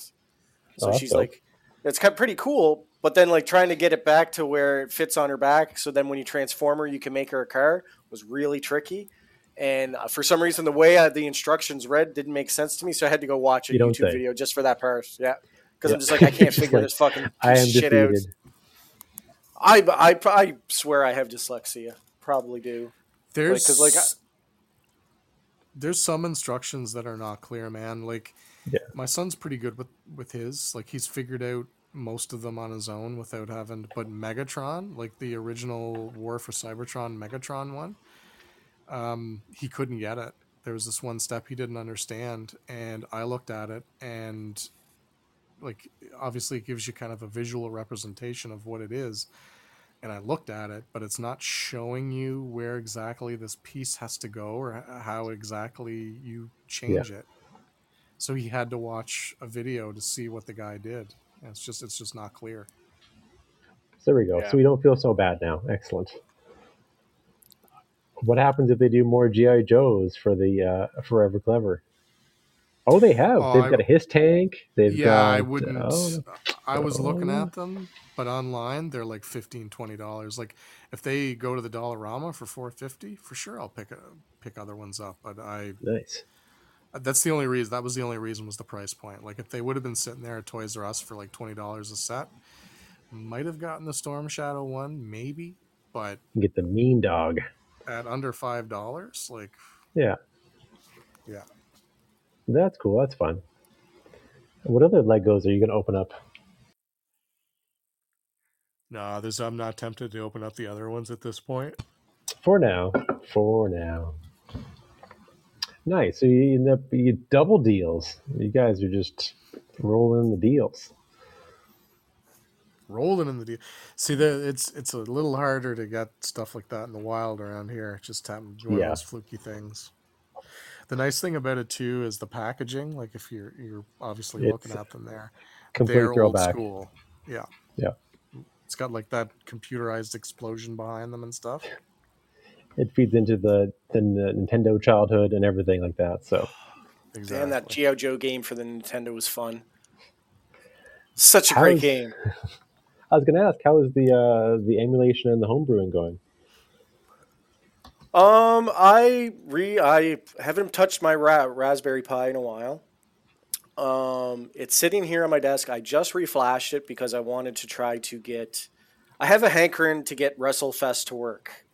So Oh, she's dope. like it's kind of pretty cool, but then like trying to get it back to where it fits on her back so then when you transform her you can make her a car was really tricky. And uh, for some reason, the way uh, the instructions read didn't make sense to me, so I had to go watch a You YouTube say. video just for that part. Yeah, because Yeah. I'm just like I can't figure like, this fucking I am of shit out. I, I I swear I have dyslexia. Probably do. There's 'cause, like, I- there's some instructions that are not clear, man. Like Yeah. my son's pretty good with with his. Like he's figured out most of them on his own without having to. But Megatron, like the original War for Cybertron Megatron one, um, he couldn't get it. There was this one step he didn't understand, and I looked at it and like obviously it gives you kind of a visual representation of what it is and I looked at it, but it's not showing you where exactly this piece has to go or how exactly you change it. So he had to watch a video to see what the guy did. And it's just it's just not clear. So there we go. Yeah. So we don't feel so bad now. Excellent. What happens if they do more GI Joes for the uh, Forever Clever? Oh, they have. Oh, They've I- got a his tank. They've yeah, got. I wouldn't. oh, I was looking oh. at them, but online they're like 15 dollars. Like if they go to the Dollarama for four fifty, for sure I'll pick a, pick other ones up. But I nice. That's the only reason. That was the only reason was the price point. Like if they would have been sitting there at Toys R Us for like twenty dollars a set, might have gotten the Storm Shadow one, maybe. But get the mean dog. at under five dollars, like Yeah, yeah. that's cool. That's fun. What other Legos are you going to open up? No, there's. I'm not tempted to open up the other ones at this point. For now. For now. Nice. So you end up you get double deals. You guys are just rolling in the deals. rolling in the deal. See, the, it's it's a little harder to get stuff like that in the wild around here. It just happens one Yeah. those fluky things. The nice thing about it too is the packaging. Like if you're you're obviously It's looking at them there, Complete they're old throwback. school. Yeah, Yeah. It's got like that computerized explosion behind them and stuff. It feeds into the, the Nintendo childhood and everything like that. So Exactly. Damn, that GI Joe game for the Nintendo was fun. Such a How's- great game. I was going to ask, how is the uh, the emulation and the homebrewing going? Um, I re I haven't touched my ra- Raspberry Pi in a while. Um, it's sitting here on my desk. I just reflashed it because I wanted to try to get. I have a hankering to get WrestleFest to work.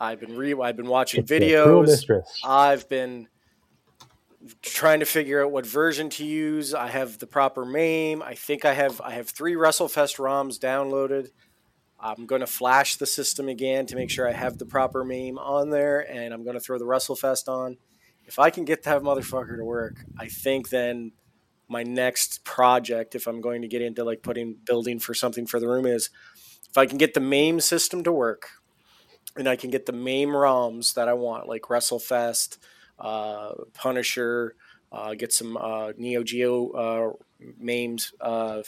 I've been re I've been watching It's videos. I've been trying to figure out what version to use. I have the proper MAME. I think I have I have three WrestleFest ROMs downloaded. I'm going to flash the system again to make sure I have the proper MAME on there, and I'm going to throw the WrestleFest on. If I can get that motherfucker to work, I think then my next project, if I'm going to get into like putting building for something for the room, is if I can get the MAME system to work, and I can get the MAME ROMs that I want, like WrestleFest, uh, Punisher, uh, get some uh, Neo Geo uh, MAMEs uh,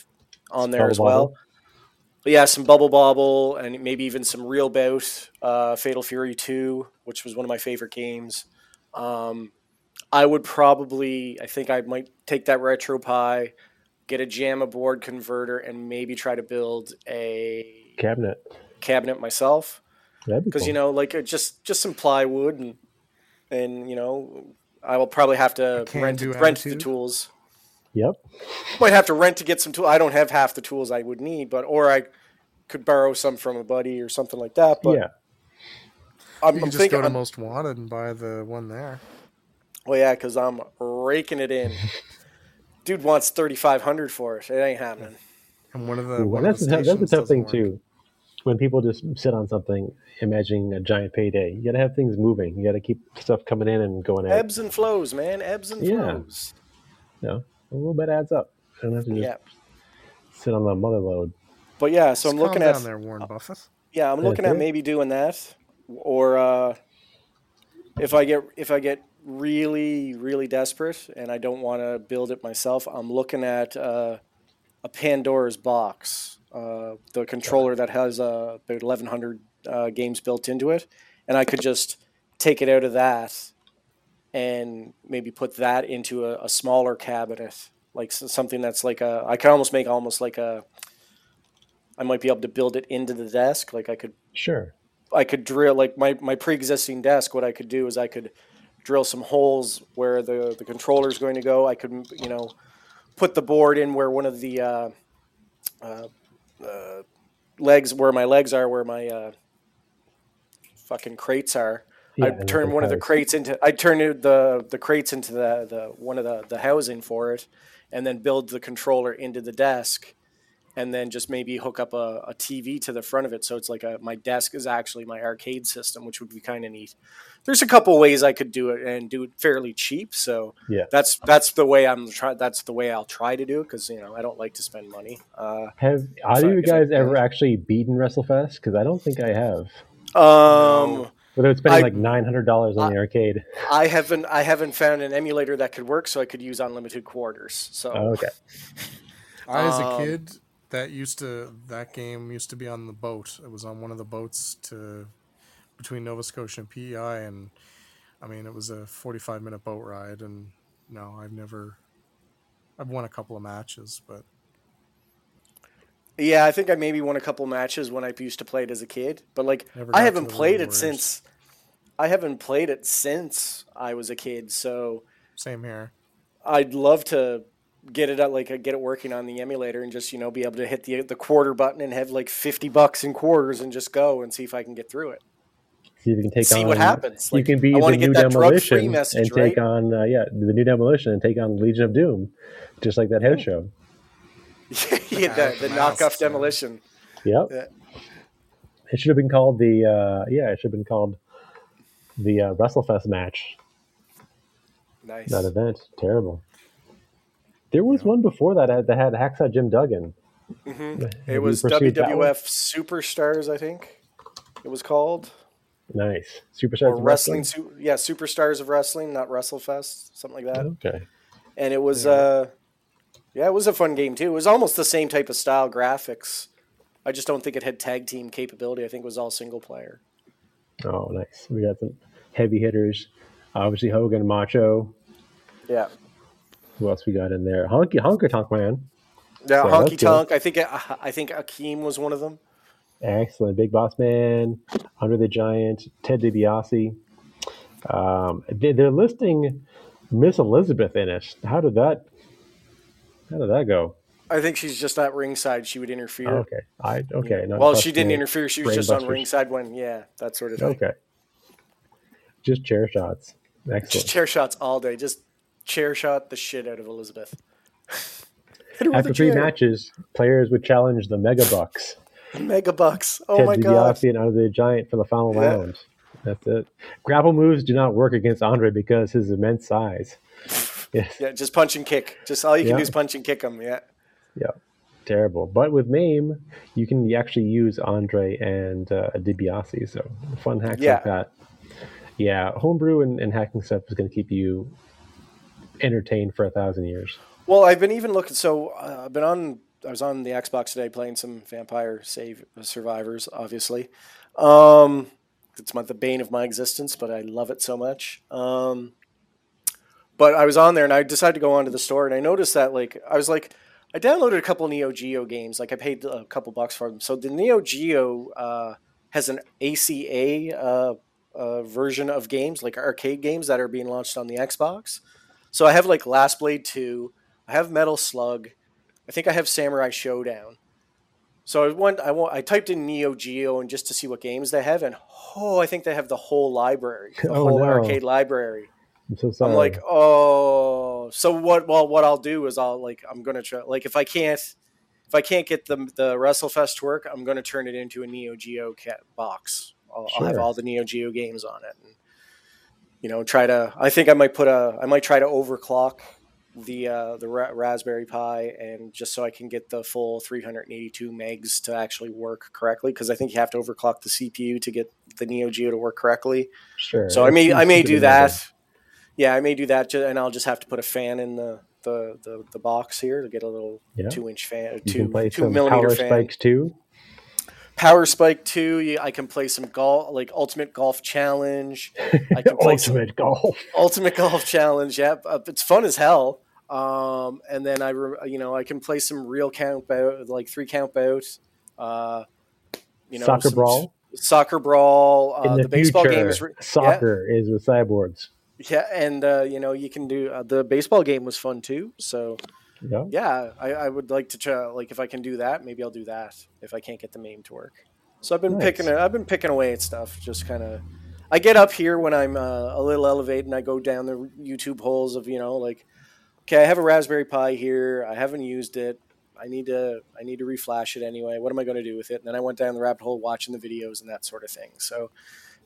on there Bubble as well. Bobble. But yeah, some Bubble Bobble and maybe even some Real Bout, uh, Fatal Fury 2, which was one of my favorite games. Um, I would probably, I think I might take that RetroPie, get a JAMMA board converter, and maybe try to build a Cabinet. cabinet myself. That'd be Because cool. you know, like uh, just just some plywood and and you know, I will probably have to rent rent the tools. Yep. Might have to rent to get some tools. I don't have half the tools I would need, but or I could borrow some from a buddy or something like that. But yeah. I'm, You I'm can just thinking, go to I'm- Most Wanted and buy the one there. well, yeah, because I'm raking it in. Dude wants thirty five hundred for it. It ain't happening. And one of the Ooh, one and of that's, the a tough, that's a tough thing work. too. When people just sit on something, imagining a giant payday, you got to have things moving. You got to keep stuff coming in and going out. Ebbs and flows, man. Ebbs and Yeah. flows. You know, a little bit adds up. I don't have to just Yeah. sit on the mother load. But yeah, so I'm looking calm at there, Warren Buffett. Yeah, I'm That's looking at it. maybe doing that, or uh, if I get if I get really really desperate and I don't want to build it myself, I'm looking at uh, a Pandora's box, uh, the controller that has uh, about 1,100 uh, games built into it, and I could just take it out of that and maybe put that into a, a smaller cabinet, like something that's like a. I could almost make almost like a. I might be able to build it into the desk, like I could Sure. I could drill like my, my pre-existing desk. What I could do is I could drill some holes where the the controller is going to go. I could you know put the board in where one of the uh, uh, uh, legs where my legs are, where my uh, fucking crates are. Yeah, I'd and turn one of the crates into I'd turn the the crates into the, the one of the, the housing for it, and then build the controller into the desk, and then just maybe hook up a, a TV to the front of it, so it's like a my desk is actually my arcade system, which would be kind of neat. There's a couple ways I could do it and do it fairly cheap, so Yeah. that's that's the way I'm try that's the way I'll try to do it because you know I don't like to spend money. Uh, Have either of you if I- guys ever actually beaten WrestleFest? Because I don't think I have. um, it's spending I- like nine hundred dollars on the arcade. I haven't I haven't found an emulator that could work, so I could use unlimited quarters. So Oh, okay. I, as a Um, kid, that used to that game used to be on the boat. It was on one of the boats to between Nova Scotia and PEI, and I mean it was a forty-five minute boat ride. And no, I've never. I've won a couple of matches, but Yeah, I think I maybe won a couple of matches when I used to play it as a kid, but like Never I haven't played it since I haven't played it since I was a kid. So same here. I'd love to get it out, like uh, get it working on the emulator and just you know be able to hit the the quarter button and have like fifty bucks in quarters and just go and see if I can get through it. See if you can take See on. what happens. you can be I the new get that drug-free demolition message, and take right? on uh, yeah the new demolition and take on Legion of Doom, just like that head show. yeah, the, the Masks, knockoff yeah. demolition. Yep. Yeah. It should have been called the uh, yeah. It should have been called the uh, WrestleFest match. Nice. That event terrible. There was one before that had- that had Hacksaw Jim Duggan. hmm It was pursued that one? WWF Superstars, I think. It was called. Nice superstars or of wrestling, su- yeah, superstars of wrestling, not WrestleFest, something like that. Okay. And it was, Yeah. uh, yeah, it was a fun game too. It was almost the same type of style graphics. I just don't think it had tag team capability. I think it was all single player. Oh, nice. We got some heavy hitters. Obviously Hogan, Macho. Yeah, Who else we got in there? Honky Honker Tonk Man. yeah, So Honky. Tonk. I think I think Akeem was one of them. Excellent. Big Boss Man, Andre the Giant, Ted DiBiase. Um, they, they're listing Miss Elizabeth in it. How did that? How did that go? I think she's just at ringside. She would interfere. Oh, okay, I okay. well, she didn't interfere. She was just on busters. ringside when, yeah, that sort of thing. Okay, just chair shots. Just Excellent. chair shots all day. Just chair shot the shit out of Elizabeth. Hit her with After three chair. matches, players would challenge the Mega Bucks, Mega bucks. Oh Ted my god. DiBiase and Andre the Giant for the final Yeah. round. That's it. Grapple moves do not work against Andre because his immense size. Yes. Yeah, just punch and kick. Just all you can Yeah. do is punch and kick him. Yeah. Yeah, terrible. But with MAME, you can actually use Andre and uh, DiBiase. So fun hacks Yeah. like that. Yeah, homebrew and, and hacking stuff is going to keep you entertained for a thousand years. Well, I've been even looking. So uh, I've been on I was on the Xbox today playing some Vampire Save Survivors. Obviously, um, it's my, the bane of my existence, but I love it so much. Um, but I was on there and I decided to go onto the store and I noticed that like I was like I downloaded a couple Neo Geo games. Like I paid a couple bucks for them. So the Neo Geo uh, has an ACA uh, uh, version of games, like arcade games that are being launched on the Xbox. So I have like Last Blade Two. I have Metal Slug. I think I have Samurai Shodown. So I went, I, went, I typed in Neo Geo and just to see what games they have, and oh, I think they have the whole library, the Oh, whole no. arcade library. I'm so sorry. I'm like, oh, so what? Well, what I'll do is I'll like, I'm gonna try. Like, if I can't, if I can't get the the WrestleFest to work, I'm gonna turn it into a Neo Geo cat box. I'll, I'll have all the Neo Geo games on it, and you know, try to. I think I might put a. I might try to overclock the uh, the ra- Raspberry Pi, and just so I can get the full 382 megs to actually work correctly, because I think you have to overclock the CPU to get the Neo Geo to work correctly. sure. So I may I may do that. Yeah, I may do that, and I'll just have to put a fan in the the, the, the box here to get a little Yeah. two inch fan, two two millimeter power fan. spikes too. Power Spike two. I can play some golf, like Ultimate Golf Challenge. I can play some Ultimate golf. Ultimate Golf Challenge. Yeah, uh, it's fun as hell. Um, and then I, re- you know, I can play some real count bout, like three count bout. Uh, you know, Soccer some brawl. soccer brawl. In Uh, the, the, baseball future, game is re- yeah. soccer is with cyborgs. Yeah, and uh, you know you can do uh, the baseball game was fun too. So Yeah. yeah, I, I would like to try. Like if I can do that, maybe I'll do that. If I can't get the MAME to work, so I've been Nice. picking. I've been picking away at stuff. Just kind of. I get up here when I'm uh, a little elevated, and I go down the YouTube holes of you know like, okay, I have a Raspberry Pi here. I haven't used it. I need to. I need to reflash it anyway. What am I going to do with it? And then I went down the rabbit hole watching the videos and that sort of thing. So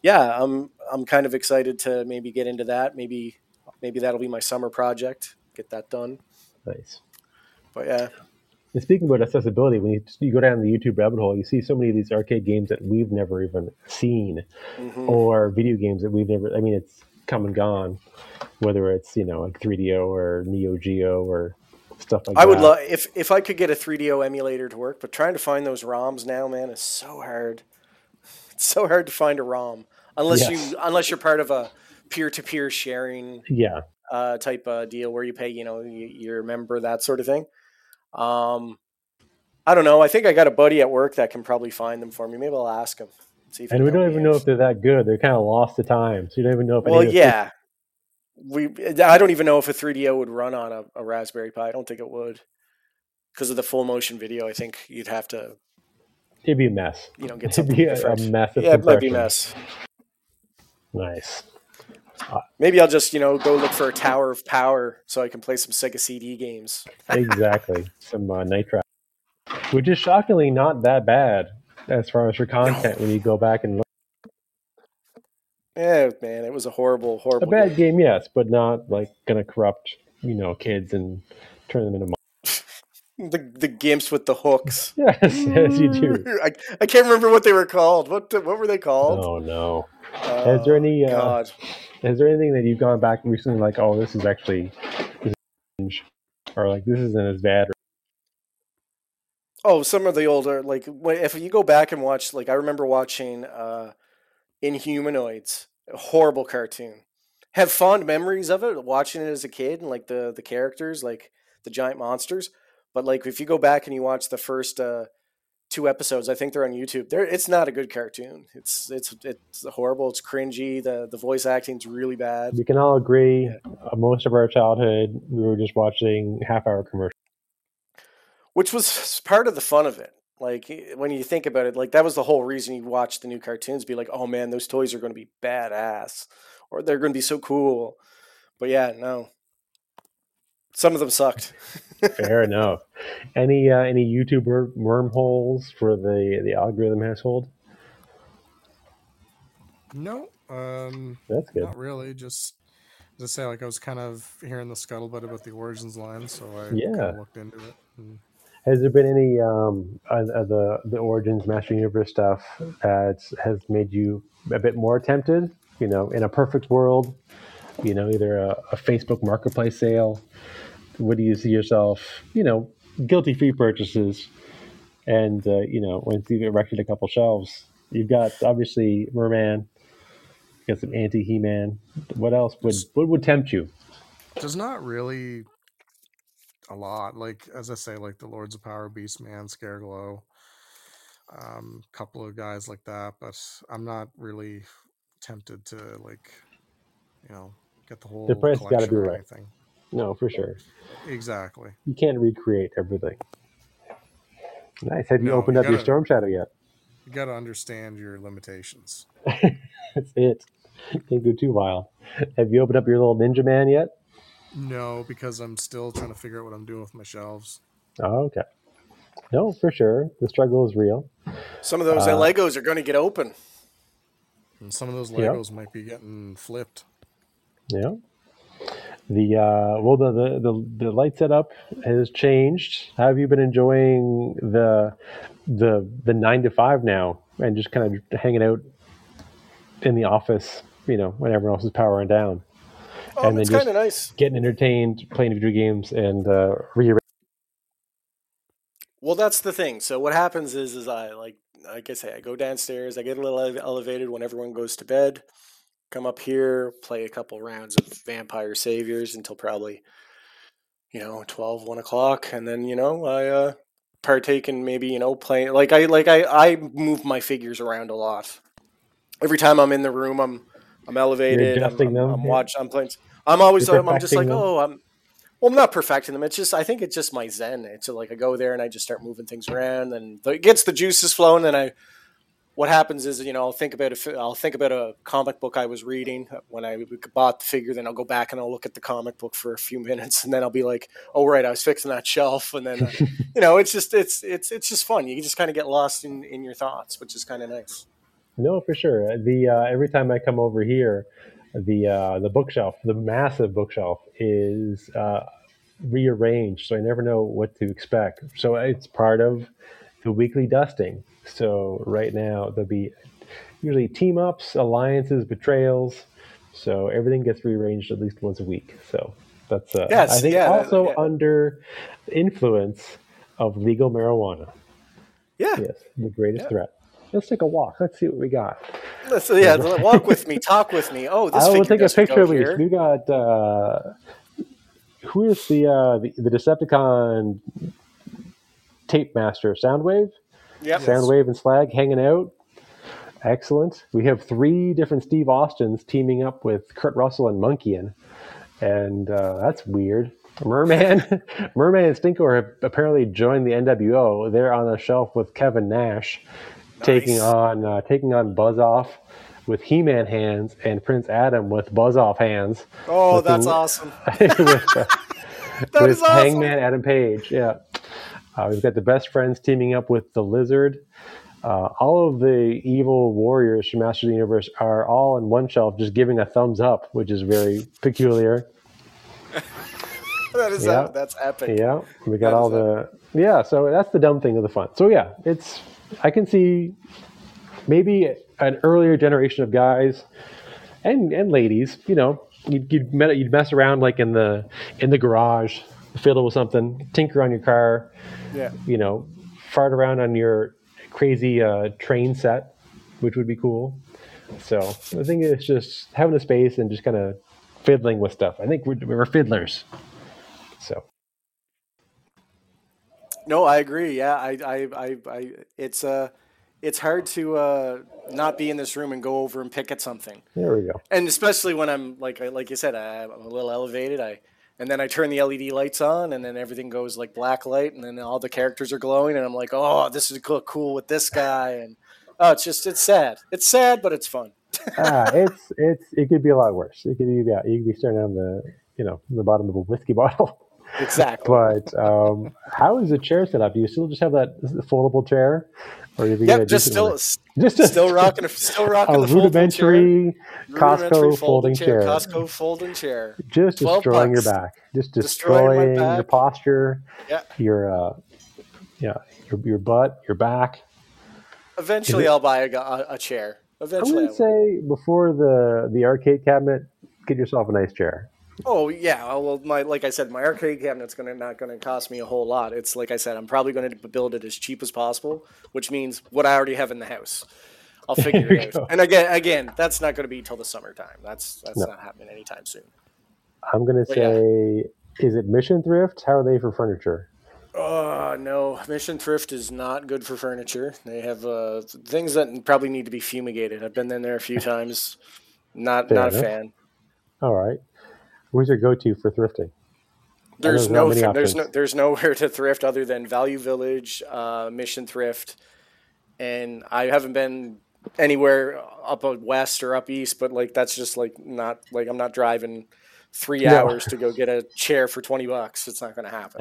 yeah, I'm I'm kind of excited to maybe get into that. Maybe maybe that'll be my summer project. Get that done. Nice. But yeah, And speaking about accessibility, when you, you go down the YouTube rabbit hole, you see so many of these arcade games that we've never even seen, Mhm. or video games that we've never. I mean, it's come and gone. Whether it's you know like 3DO or Neo Geo or stuff like I that. I would love if if I could get a 3DO emulator to work. But trying to find those ROMs now, man, is so hard. It's so hard to find a ROM unless Yes. you unless you're part of a peer to peer sharing Yeah, uh, type uh, deal where you pay, you know, you, you're member, that sort of thing. Um, I don't know. I think I got a buddy at work that can probably find them for me. Maybe I'll ask him. See if and we don't even know if they're that good. They're kind of lost to time, so you don't even know if. any Well, yeah. We I don't even know if a 3DO would run on a, a Raspberry Pi. I don't think it would. Because of the full motion video, I think you'd have to, it'd be a mess. you know, get It'd be a, a different. yeah, it might be a mess. Nice. Maybe I'll just, you know, go look for a Tower of Power so I can play some Sega CD games. exactly. Some uh, Night Trap, which is shockingly not that bad as far as for content when you go back and look. Yeah, man, it was a horrible, horrible. A bad game. game, yes, but not like gonna corrupt you know kids and turn them into. Mon- The the gimps with the hooks. yes, yes, you do. I, I can't remember what they were called. What what were they called? Oh no! Oh, Is there any, uh, God? Is there anything that you've gone back recently like, oh, this is actually, this is or like this isn't as bad? Or, Oh, some of the older like if you go back and watch like I remember watching uh Inhumanoids, a horrible cartoon. Have fond memories of it, watching it as a kid and like the the characters, like the giant monsters. But like if you go back and you watch the first uh two episodes, I think they're on YouTube. There it's not a good cartoon. It's it's it's horrible, it's cringy, the the voice acting's really bad. we can all agree, uh, most of our childhood, we were just watching half-hour commercials. which was part of the fun of it. Like eh, when you think about it, like that was the whole reason you watched the new cartoons. Be like, oh man, those toys are going to be badass, or they're going to be so cool. But yeah, no, some of them sucked. Fair enough. Any uh, any YouTuber wormholes for the the algorithm household? No, um, That's good. not really. Just to say, like I was kind of hearing the scuttlebutt about the Origins line, so I Yeah. kind of looked into it. And Has there been any um, uh, uh, the the Origins Master Universe stuff that has made you a bit more tempted? You know, in a perfect world, you know, either a, a Facebook Marketplace sale. What do you see yourself? You know, guilty free purchases, and uh, you know once you've erected a couple shelves, you've got obviously Merman, you got some anti He Man. What else would what would tempt you? There's not really a lot. Like as I say, like the Lords of Power, Beastman, Scareglow, um, couple of guys like that. But I'm not really tempted to like, you know, get the whole The price got to collection be right. anything. No, for sure. Exactly. You can't recreate everything. Nice. Have you No, opened you up your gotta- Storm Shadow yet? You got to understand your limitations. That's it. Can't go too wild. Have you opened up your little Ninja Man yet? No, because I'm still trying to figure out what I'm doing with my shelves. Oh, okay. No, for sure. The struggle is real. Some of those Uh, Legos are going to get open. And some of those Yeah. Legos might be getting flipped. Yeah. The uh, well, the, the the the light setup has changed. How have you been enjoying the the the nine to five now, and just kind of hanging out in the office? You know, when everyone else is powering down, Oh, and then it's kind of nice. getting entertained, playing video games, and uh, rearranging. Well, that's the thing. So what happens is, is I like, like I say, I go downstairs, I get a little elevated when everyone goes to bed, come up here, play a couple rounds of Vampire Saviors until probably, you know, 12, 1 o'clock, and then you know I uh, partake in maybe you know playing. Like I like I I move my figures around a lot. Every time I'm in the room, I'm I'm elevated. I'm, I'm, I'm yeah. watch. I'm playing. I'm always. I'm, I'm just like, them. oh, I'm. Well, I'm not perfecting them. It's just I think it's just my zen. It's like I go there and I just start moving things around, and it gets the juices flowing. And I, what happens is you know I'll think about a I'll think about a comic book I was reading when I bought the figure. Then I'll go back and I'll look at the comic book for a few minutes, and then I'll be like, oh right, I was fixing that shelf, and then uh, you know it's just it's it's it's just fun. You just kind of get lost in in your thoughts, which is kind of nice. No, for sure. The uh, every time I come over here, the uh, the bookshelf, the massive bookshelf, is uh, rearranged, so I never know what to expect. So it's part of the weekly dusting. So right now there'll be usually team ups, alliances, betrayals. So everything gets rearranged at least once a week. So that's uh, Yes, I think yeah, also yeah. under influence of legal marijuana. Yeah, Yes, the greatest Yeah. threat. Let's take a walk. Let's see what we got. Let's, yeah. Walk with me, talk with me. Oh, this I will take a picture of you. We got uh, who is the, uh, the the Decepticon tape master? Soundwave, Yep. Soundwave, and Slag hanging out. Excellent. We have three different Steve Austins teaming up with Kurt Russell and Monkeyan, and uh, that's weird. Merman, Merman and Stinkor have apparently joined the NWO. They're on a shelf with Kevin Nash, taking on uh, taking on Buzz Off with He-Man hands and Prince Adam with Buzz Off hands. Oh, with that's the- awesome. with, uh, That with is awesome. Hangman Adam Page. Yeah, uh, we've got the best friends teaming up with the Lizard. Uh, all of the evil warriors from Masters of the Universe are all on one shelf, just giving a thumbs up, which is very peculiar. That is Yeah. that's epic. Yeah, we got That all the yeah. So that's the dumb thing of the fun. So yeah, it's I can see maybe an earlier generation of guys and and ladies. You know, you'd you'd, you'd mess around like in the in the garage, fiddle with something, tinker on your car. Yeah. You know, fart around on your crazy uh, train set, which would be cool. So I think it's just having a space and just kind of fiddling with stuff. I think we're, we're fiddlers. So. No, I agree. Yeah, I, I, I, I it's uh, it's hard to uh, not be in this room and go over and pick at something, There we go. and especially when I'm like, like you said, I, I'm a little elevated. I, and then I turn the LED lights on, and then everything goes like black light, and then all the characters are glowing, and I'm like, oh, this is cool, cool with this guy, and oh, it's just, it's sad. It's sad, but it's fun. ah, it's it's it could be a lot worse. It could be yeah, you could be staring down the you know the bottom of a whiskey bottle. Exactly. But um, how is the chair set up? Do you still just have that foldable chair, or do you Yep, just still, just a- still rocking, a, still rocking a the folding chair. rudimentary Rudimentary Costco folding chair. Costco folding chair. just 12 destroying your back, just Destroying destroying your posture, Yeah. your uh, yeah, your your butt, your back. Eventually, I'll buy a, a, a chair. Eventually, I would say before the the arcade cabinet, get yourself a nice chair. Oh yeah, well, my like I said, my arcade cabinet's gonna not gonna cost me a whole lot. It's like I said, I'm probably going to build it as cheap as possible, which means what I already have in the house. I'll figure it go. out. And again, again, that's not going to be till the summertime. That's that's No. not happening anytime soon. I'm gonna But yeah. say, is it Mission Thrift? How are they for furniture? Uh no, Mission Thrift is not good for furniture. They have uh, things that probably need to be fumigated. I've been in there a few times. Not Fair not a fan. All right. Where's your go-to for thrifting? There's no th- there's no there's nowhere to thrift other than Value Village, uh, Mission Thrift, and I haven't been anywhere up west or up east, but like that's just like not like I'm not driving three No. hours to go get a chair for twenty bucks. It's not going to happen.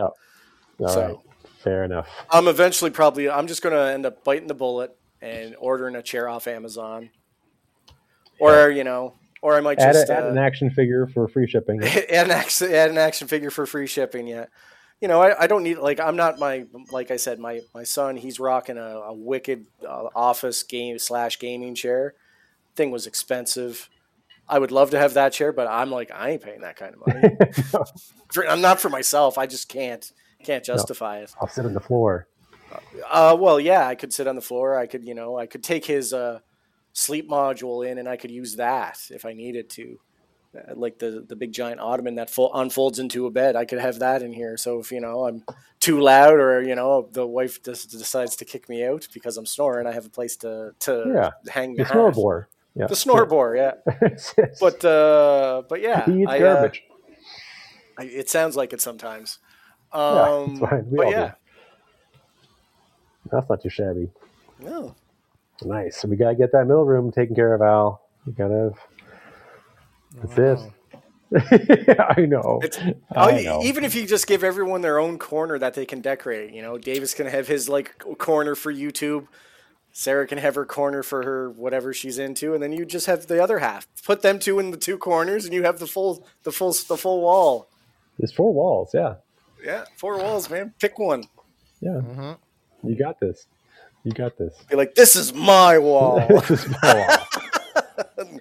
No. So- right. Fair enough. I'm eventually probably I'm just going to end up biting the bullet and ordering a chair off Amazon, or you know, or I might Add, just a, add uh, an action figure for free shipping. add an action add an action figure for free shipping yeah. You know I, I don't need like i'm not my like i said my my son he's rocking a, a wicked uh, office game slash gaming chair. Thing was expensive. I would love to have that chair but i'm like i ain't paying that kind of money. No, for, i'm not for myself. I just can't can't justify it. I'll sit on the floor. uh, well yeah i could sit on the floor. I could you know i could take his uh, sleep module in and i could use that if i needed to uh, like the the big giant ottoman that full unfolds into a bed. I could have that in here. So if you know I'm too loud, or you know the wife just decides to kick me out because I'm snoring, I have a place to to Yeah, hang The snore snoreboard. Yeah. The snoreboard, yeah. But uh, but yeah, he eats I, uh. I, it sounds like it sometimes. yeah, Um, it's fine. We but all yeah, do. That's not too shabby. no, Nice. So we gotta get that middle room taken care of, Al. You gotta. That's Wow. it. I know. It's, I oh, know. even if you just give everyone their own corner that they can decorate, you know, Davis can have his like corner for YouTube. Sarah can have her corner for her whatever she's into, and then you just have the other half. Put them two in the two corners, and you have the full, the full, the full wall. There's four walls. Yeah. Yeah, four walls, man. Pick one. Yeah. Mhm. You got this. You got this. Be like, this is my wall. This is my wall.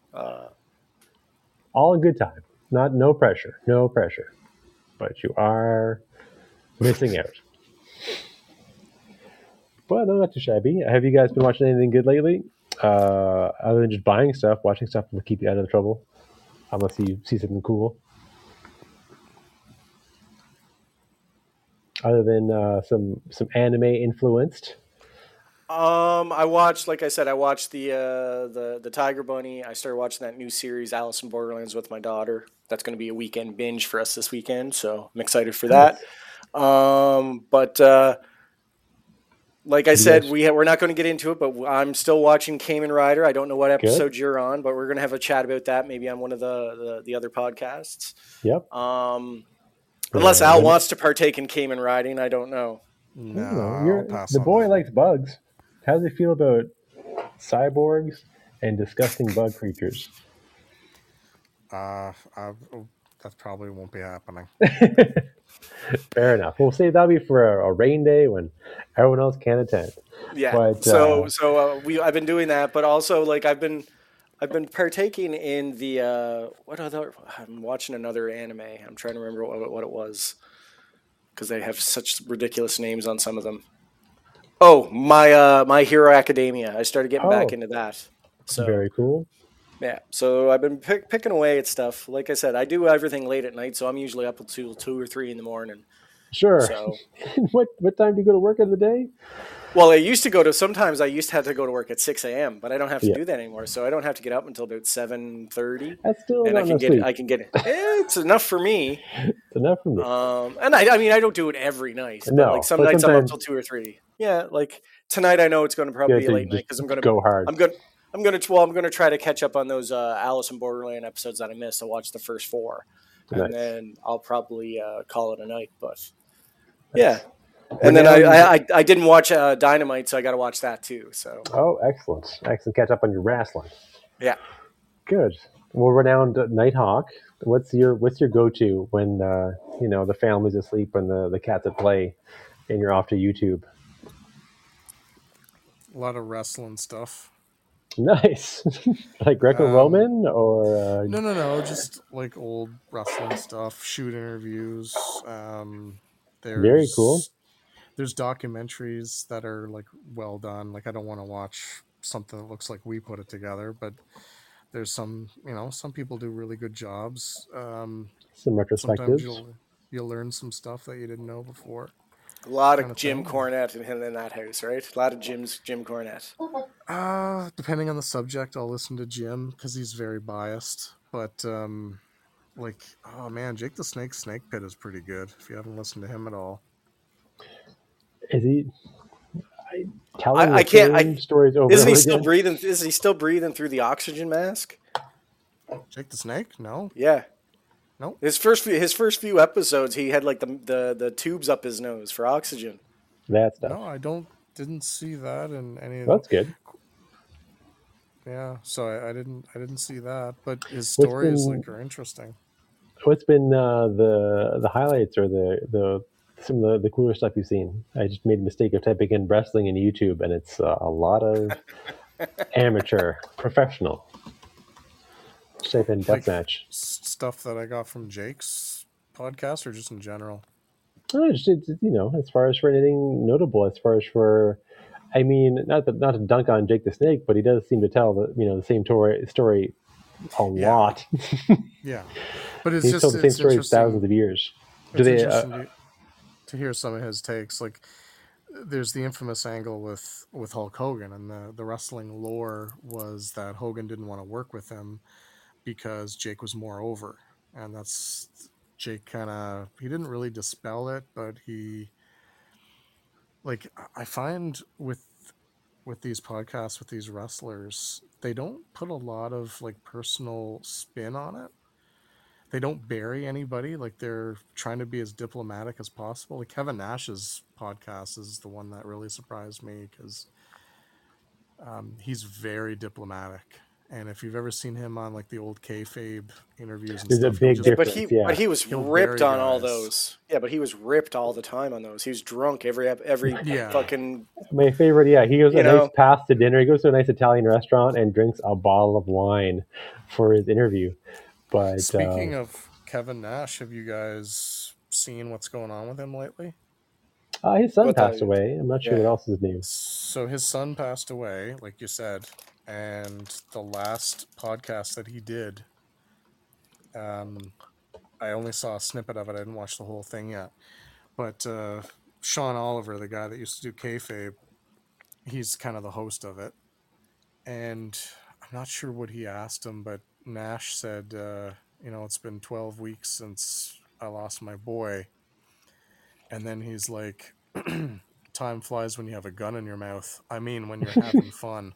uh, All in good time. Not no pressure. No pressure. But you are missing out. But no, not too shabby. Have you guys been watching anything good lately? Uh, other than just buying stuff, watching stuff will keep you out of the trouble. Unless you see something cool. Other than uh, some some anime influenced. Um, I watched, like I said, I watched the uh, the the Tiger Bunny. I started watching that new series, Alice in Borderlands, with my daughter. That's going to be a weekend binge for us this weekend, so I'm excited for that. Um, but uh, like I said, we ha- we're not going to get into it, but I'm still watching Kamen Rider. I don't know what episode you're on, but we're going to have a chat about that maybe on one of the the, the other podcasts. Yep. Um, unless Yeah, Al wants to partake in Cayman riding, I don't know. I No, You're- the boy that. likes bugs. How does he feel about cyborgs and disgusting bug creatures? Uh, I, oh, that probably won't be happening. Fair enough. We'll say that'll be for a, a rain day when everyone else can't attend. Yeah. But, so uh, so uh, we I've been doing that, but also like I've been I've been partaking in the uh, what other I'm watching another anime. I'm trying to remember what what it was because they have such ridiculous names on some of them. Oh, my uh, my Hero Academia. I started getting back Oh. into that. So Very cool. yeah, so I've been pick, picking away at stuff. Like I said, I do everything late at night, so I'm usually up until two or three in the morning. Sure. So what what time do you go to work in the day? Well, I used to go to. Sometimes I used to have to go to work at six a.m., but I don't have to Yeah. do that anymore. So I don't have to get up until about seven thirty, That's still and I can get. sleep. I can get. Eh, it's enough for me. It's enough for me. Um, and I, I mean, I don't do it every night. No, like some but nights I'm up sometimes- till two or three. Yeah, like tonight, I know it's going to probably have be late night because I'm going to. go hard. I'm going. I'm going to. Well, I'm going to try to catch up on those uh, Alice in Borderland episodes that I missed. I watched the first four, Nice. and then I'll probably uh, call it a night. But yeah. We're And then I, I, I didn't watch uh, Dynamite, so I got to watch that too. So Oh, excellent. Excellent. Catch up on your wrestling. Yeah. Good. Well, to Nighthawk. What's your what's your go to when uh, you know the family's asleep and the the cat's at play, and you're off to YouTube? A lot of wrestling stuff. Nice. like Greco-Roman or uh, No, no, no. Just like old wrestling stuff, shoot interviews. Um, there's, Very cool. There's documentaries that are like well done. Like I don't want to watch something that looks like we put it together, but there's some, you know, some people do really good jobs. Um, some retrospectives? you'll you'll learn some stuff that you didn't know before. A lot of Kinda Jim thing. Cornette in, him in that house, right? A lot of Jim's Jim Cornette. Uh, depending on the subject, I'll listen to Jim because he's very biased. But um, like, oh man, Jake the Snake Snake Pit is pretty good. If you haven't listened to him at all, Is he I, telling I- I can't- I- same stories over Isn't he over still breathing? Isn't he still breathing through the oxygen mask? Jake the Snake, no, Yeah. Nope. His first few, his first few episodes, he had like the the, the tubes up his nose for oxygen. That stuff. no, I don't, didn't see that in any of. That's good. yeah, so I, I didn't, I didn't see that. But his stories been- like are interesting. What's been uh, the the highlights or the the some of the, the cooler stuff you've seen? I just made a mistake of typing in wrestling in YouTube, and it's uh, a lot of amateur, professional. Just type in Like- deathmatch. S- stuff that I got from Jake's podcast, or just in general. No, just you know, as far as for anything notable, as far as for, I mean, not that not to dunk on Jake the Snake, but he does seem to tell the you know the same story story a Yeah. lot. Yeah, but it's He's just told the same story interesting. thousands of years. Do they? Uh, to, to hear some of his takes. Like, there's the infamous angle with with Hulk Hogan, and the the wrestling lore was that Hogan didn't want to work with him because Jake was more over, and that's Jake kind of he didn't really dispel it, but he like I find with with these podcasts with these wrestlers, they don't put a lot of like personal spin on it. They don't bury anybody like they're trying to be as diplomatic as possible. Like kevin nash's podcast is the one that really surprised me because um, he's very diplomatic and if you've ever seen him on like the old kayfabe interviews and There's a stuff, he'll big just- Yeah, but he yeah. but he was He'll ripped bury on all those. Yeah, but he was ripped all the time on those. He was drunk every every Yeah. fucking My favorite, yeah, he goes You a nice know? pass to dinner. He goes to a nice Italian restaurant and drinks a bottle of wine for his interview. But speaking uh, of kevin nash have you guys seen what's going on with him lately uh, his son What passed the- away. I'm not sure yeah. what else is new. so his son passed away like you said and the last podcast that he did um i only saw a snippet of it i didn't watch the whole thing yet but uh sean oliver the guy that used to do kayfabe he's kind of the host of it and i'm not sure what he asked him but nash said uh you know it's been 12 weeks since i lost my boy and then he's like time flies when you have a gun in your mouth. I mean, when you're having fun.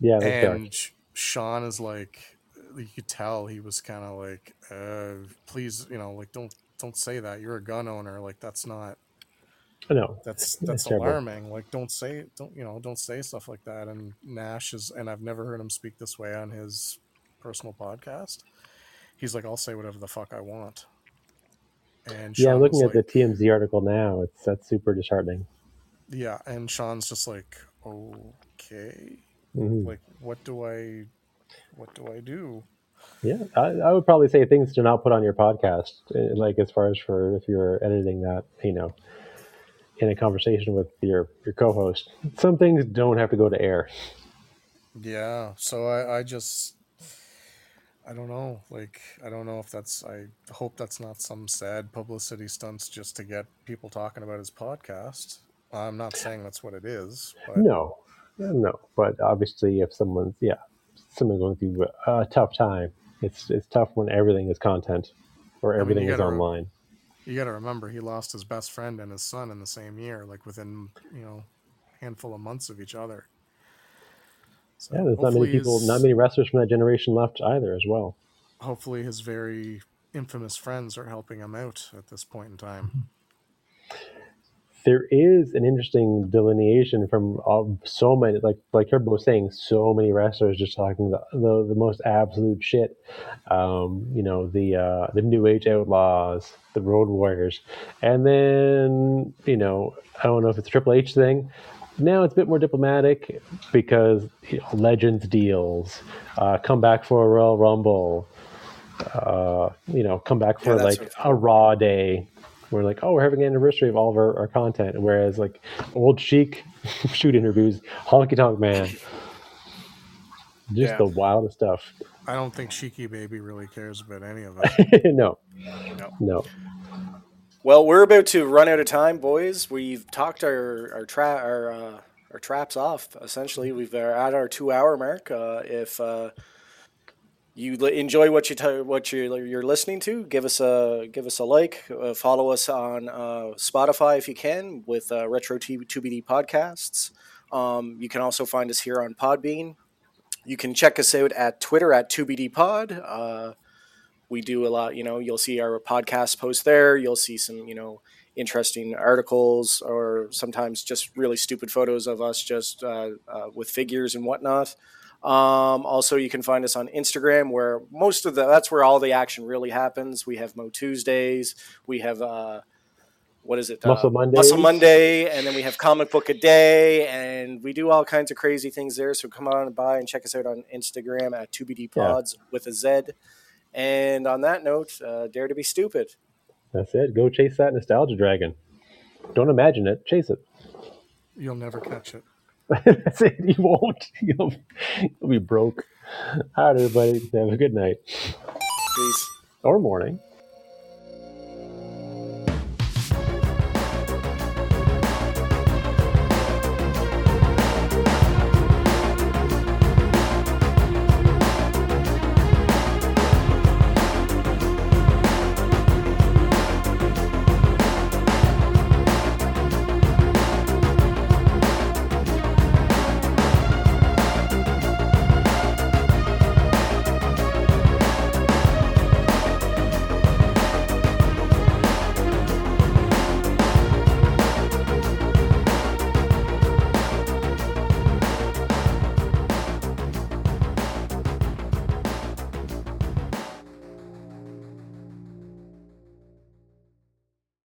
Yeah, that's dark. and Sean is like, you could tell he was kind of like, uh, please, you know, like don't don't say that. You're a gun owner. Like that's not I know. that's That's that's terrible. alarming. Like don't say don't you know don't say stuff like that. And Nash is, and I've never heard him speak this way on his personal podcast. He's like, I'll say whatever the fuck I want. And Yeah, I'm looking at the TMZ article now. It's that's super disheartening. Yeah, and Sean's just like, okay, Mhm. like what do I, what do I do? Yeah, I, I would probably say things to not put on your podcast. uh, Like as far as for if you're editing that, you know, in a conversation with your your co-host, some things don't have to go to air. Yeah, so I, I just, I don't know. Like, I don't know if that's. I hope that's not some sad publicity stunts just to get people talking about his podcast. I'm not saying that's what it is, but No, no. But obviously, if someone's yeah, someone going through a tough time, it's it's tough when everything is content or mean, everything you is gotta- online. you got to remember he lost his best friend and his son in the same year, like within you know, handful of months of each other. So Yeah, there's not many people, his- not many wrestlers from that generation left either, as well. hopefully his very infamous friends are helping him out at this point in time. there is an interesting delineation from all, so many, like like Turbo was saying, so many wrestlers just talking the the, the most absolute shit. Um, you know, the uh, the New Age Outlaws, the Road Warriors, and then you know, I don't know if it's a Triple H thing. Now it's a bit more diplomatic because you know, Legends deals, uh, come back for a Royal Rumble, uh, you know, come back for Yeah, like a Raw day. We're like, oh, we're having an anniversary of all of our, our content. Whereas like old chic shoot interviews, honky tonk man, just Yeah. the wildest stuff. I don't think Shiki Baby really cares about any of it. no, No. no. Well, we're about to run out of time, boys. We've talked our our tra- our, uh, our traps off. Essentially, we've are at our two hour mark. Uh, if uh, you enjoy what you t- what you you're listening to, give us a give us a like. Uh, follow us on uh, Spotify if you can with uh, Retro T- 2BD podcasts. Um, you can also find us here on Podbean. You can check us out at Twitter at 2BD Pod. We do a lot you know you'll see our podcast post there. You'll see some you know interesting articles or sometimes just really stupid photos of us just uh, uh, with figures and whatnot. Um, also you can find us on instagram where most of the that's where all the action really happens. We have mo tuesdays. We have uh, what is it? Muscle uh, Mondays. muscle monday and then we have comic book a day and we do all kinds of crazy things there. So come on by and check us out on instagram at 2bd pods with a z and on that note, uh, dare to be stupid. That's it. Go chase that nostalgia dragon. Don't imagine it. Chase it. You'll never catch it. That's it. You won't. You'll, you'll be broke. All right, everybody. Have a good night Peace. or morning.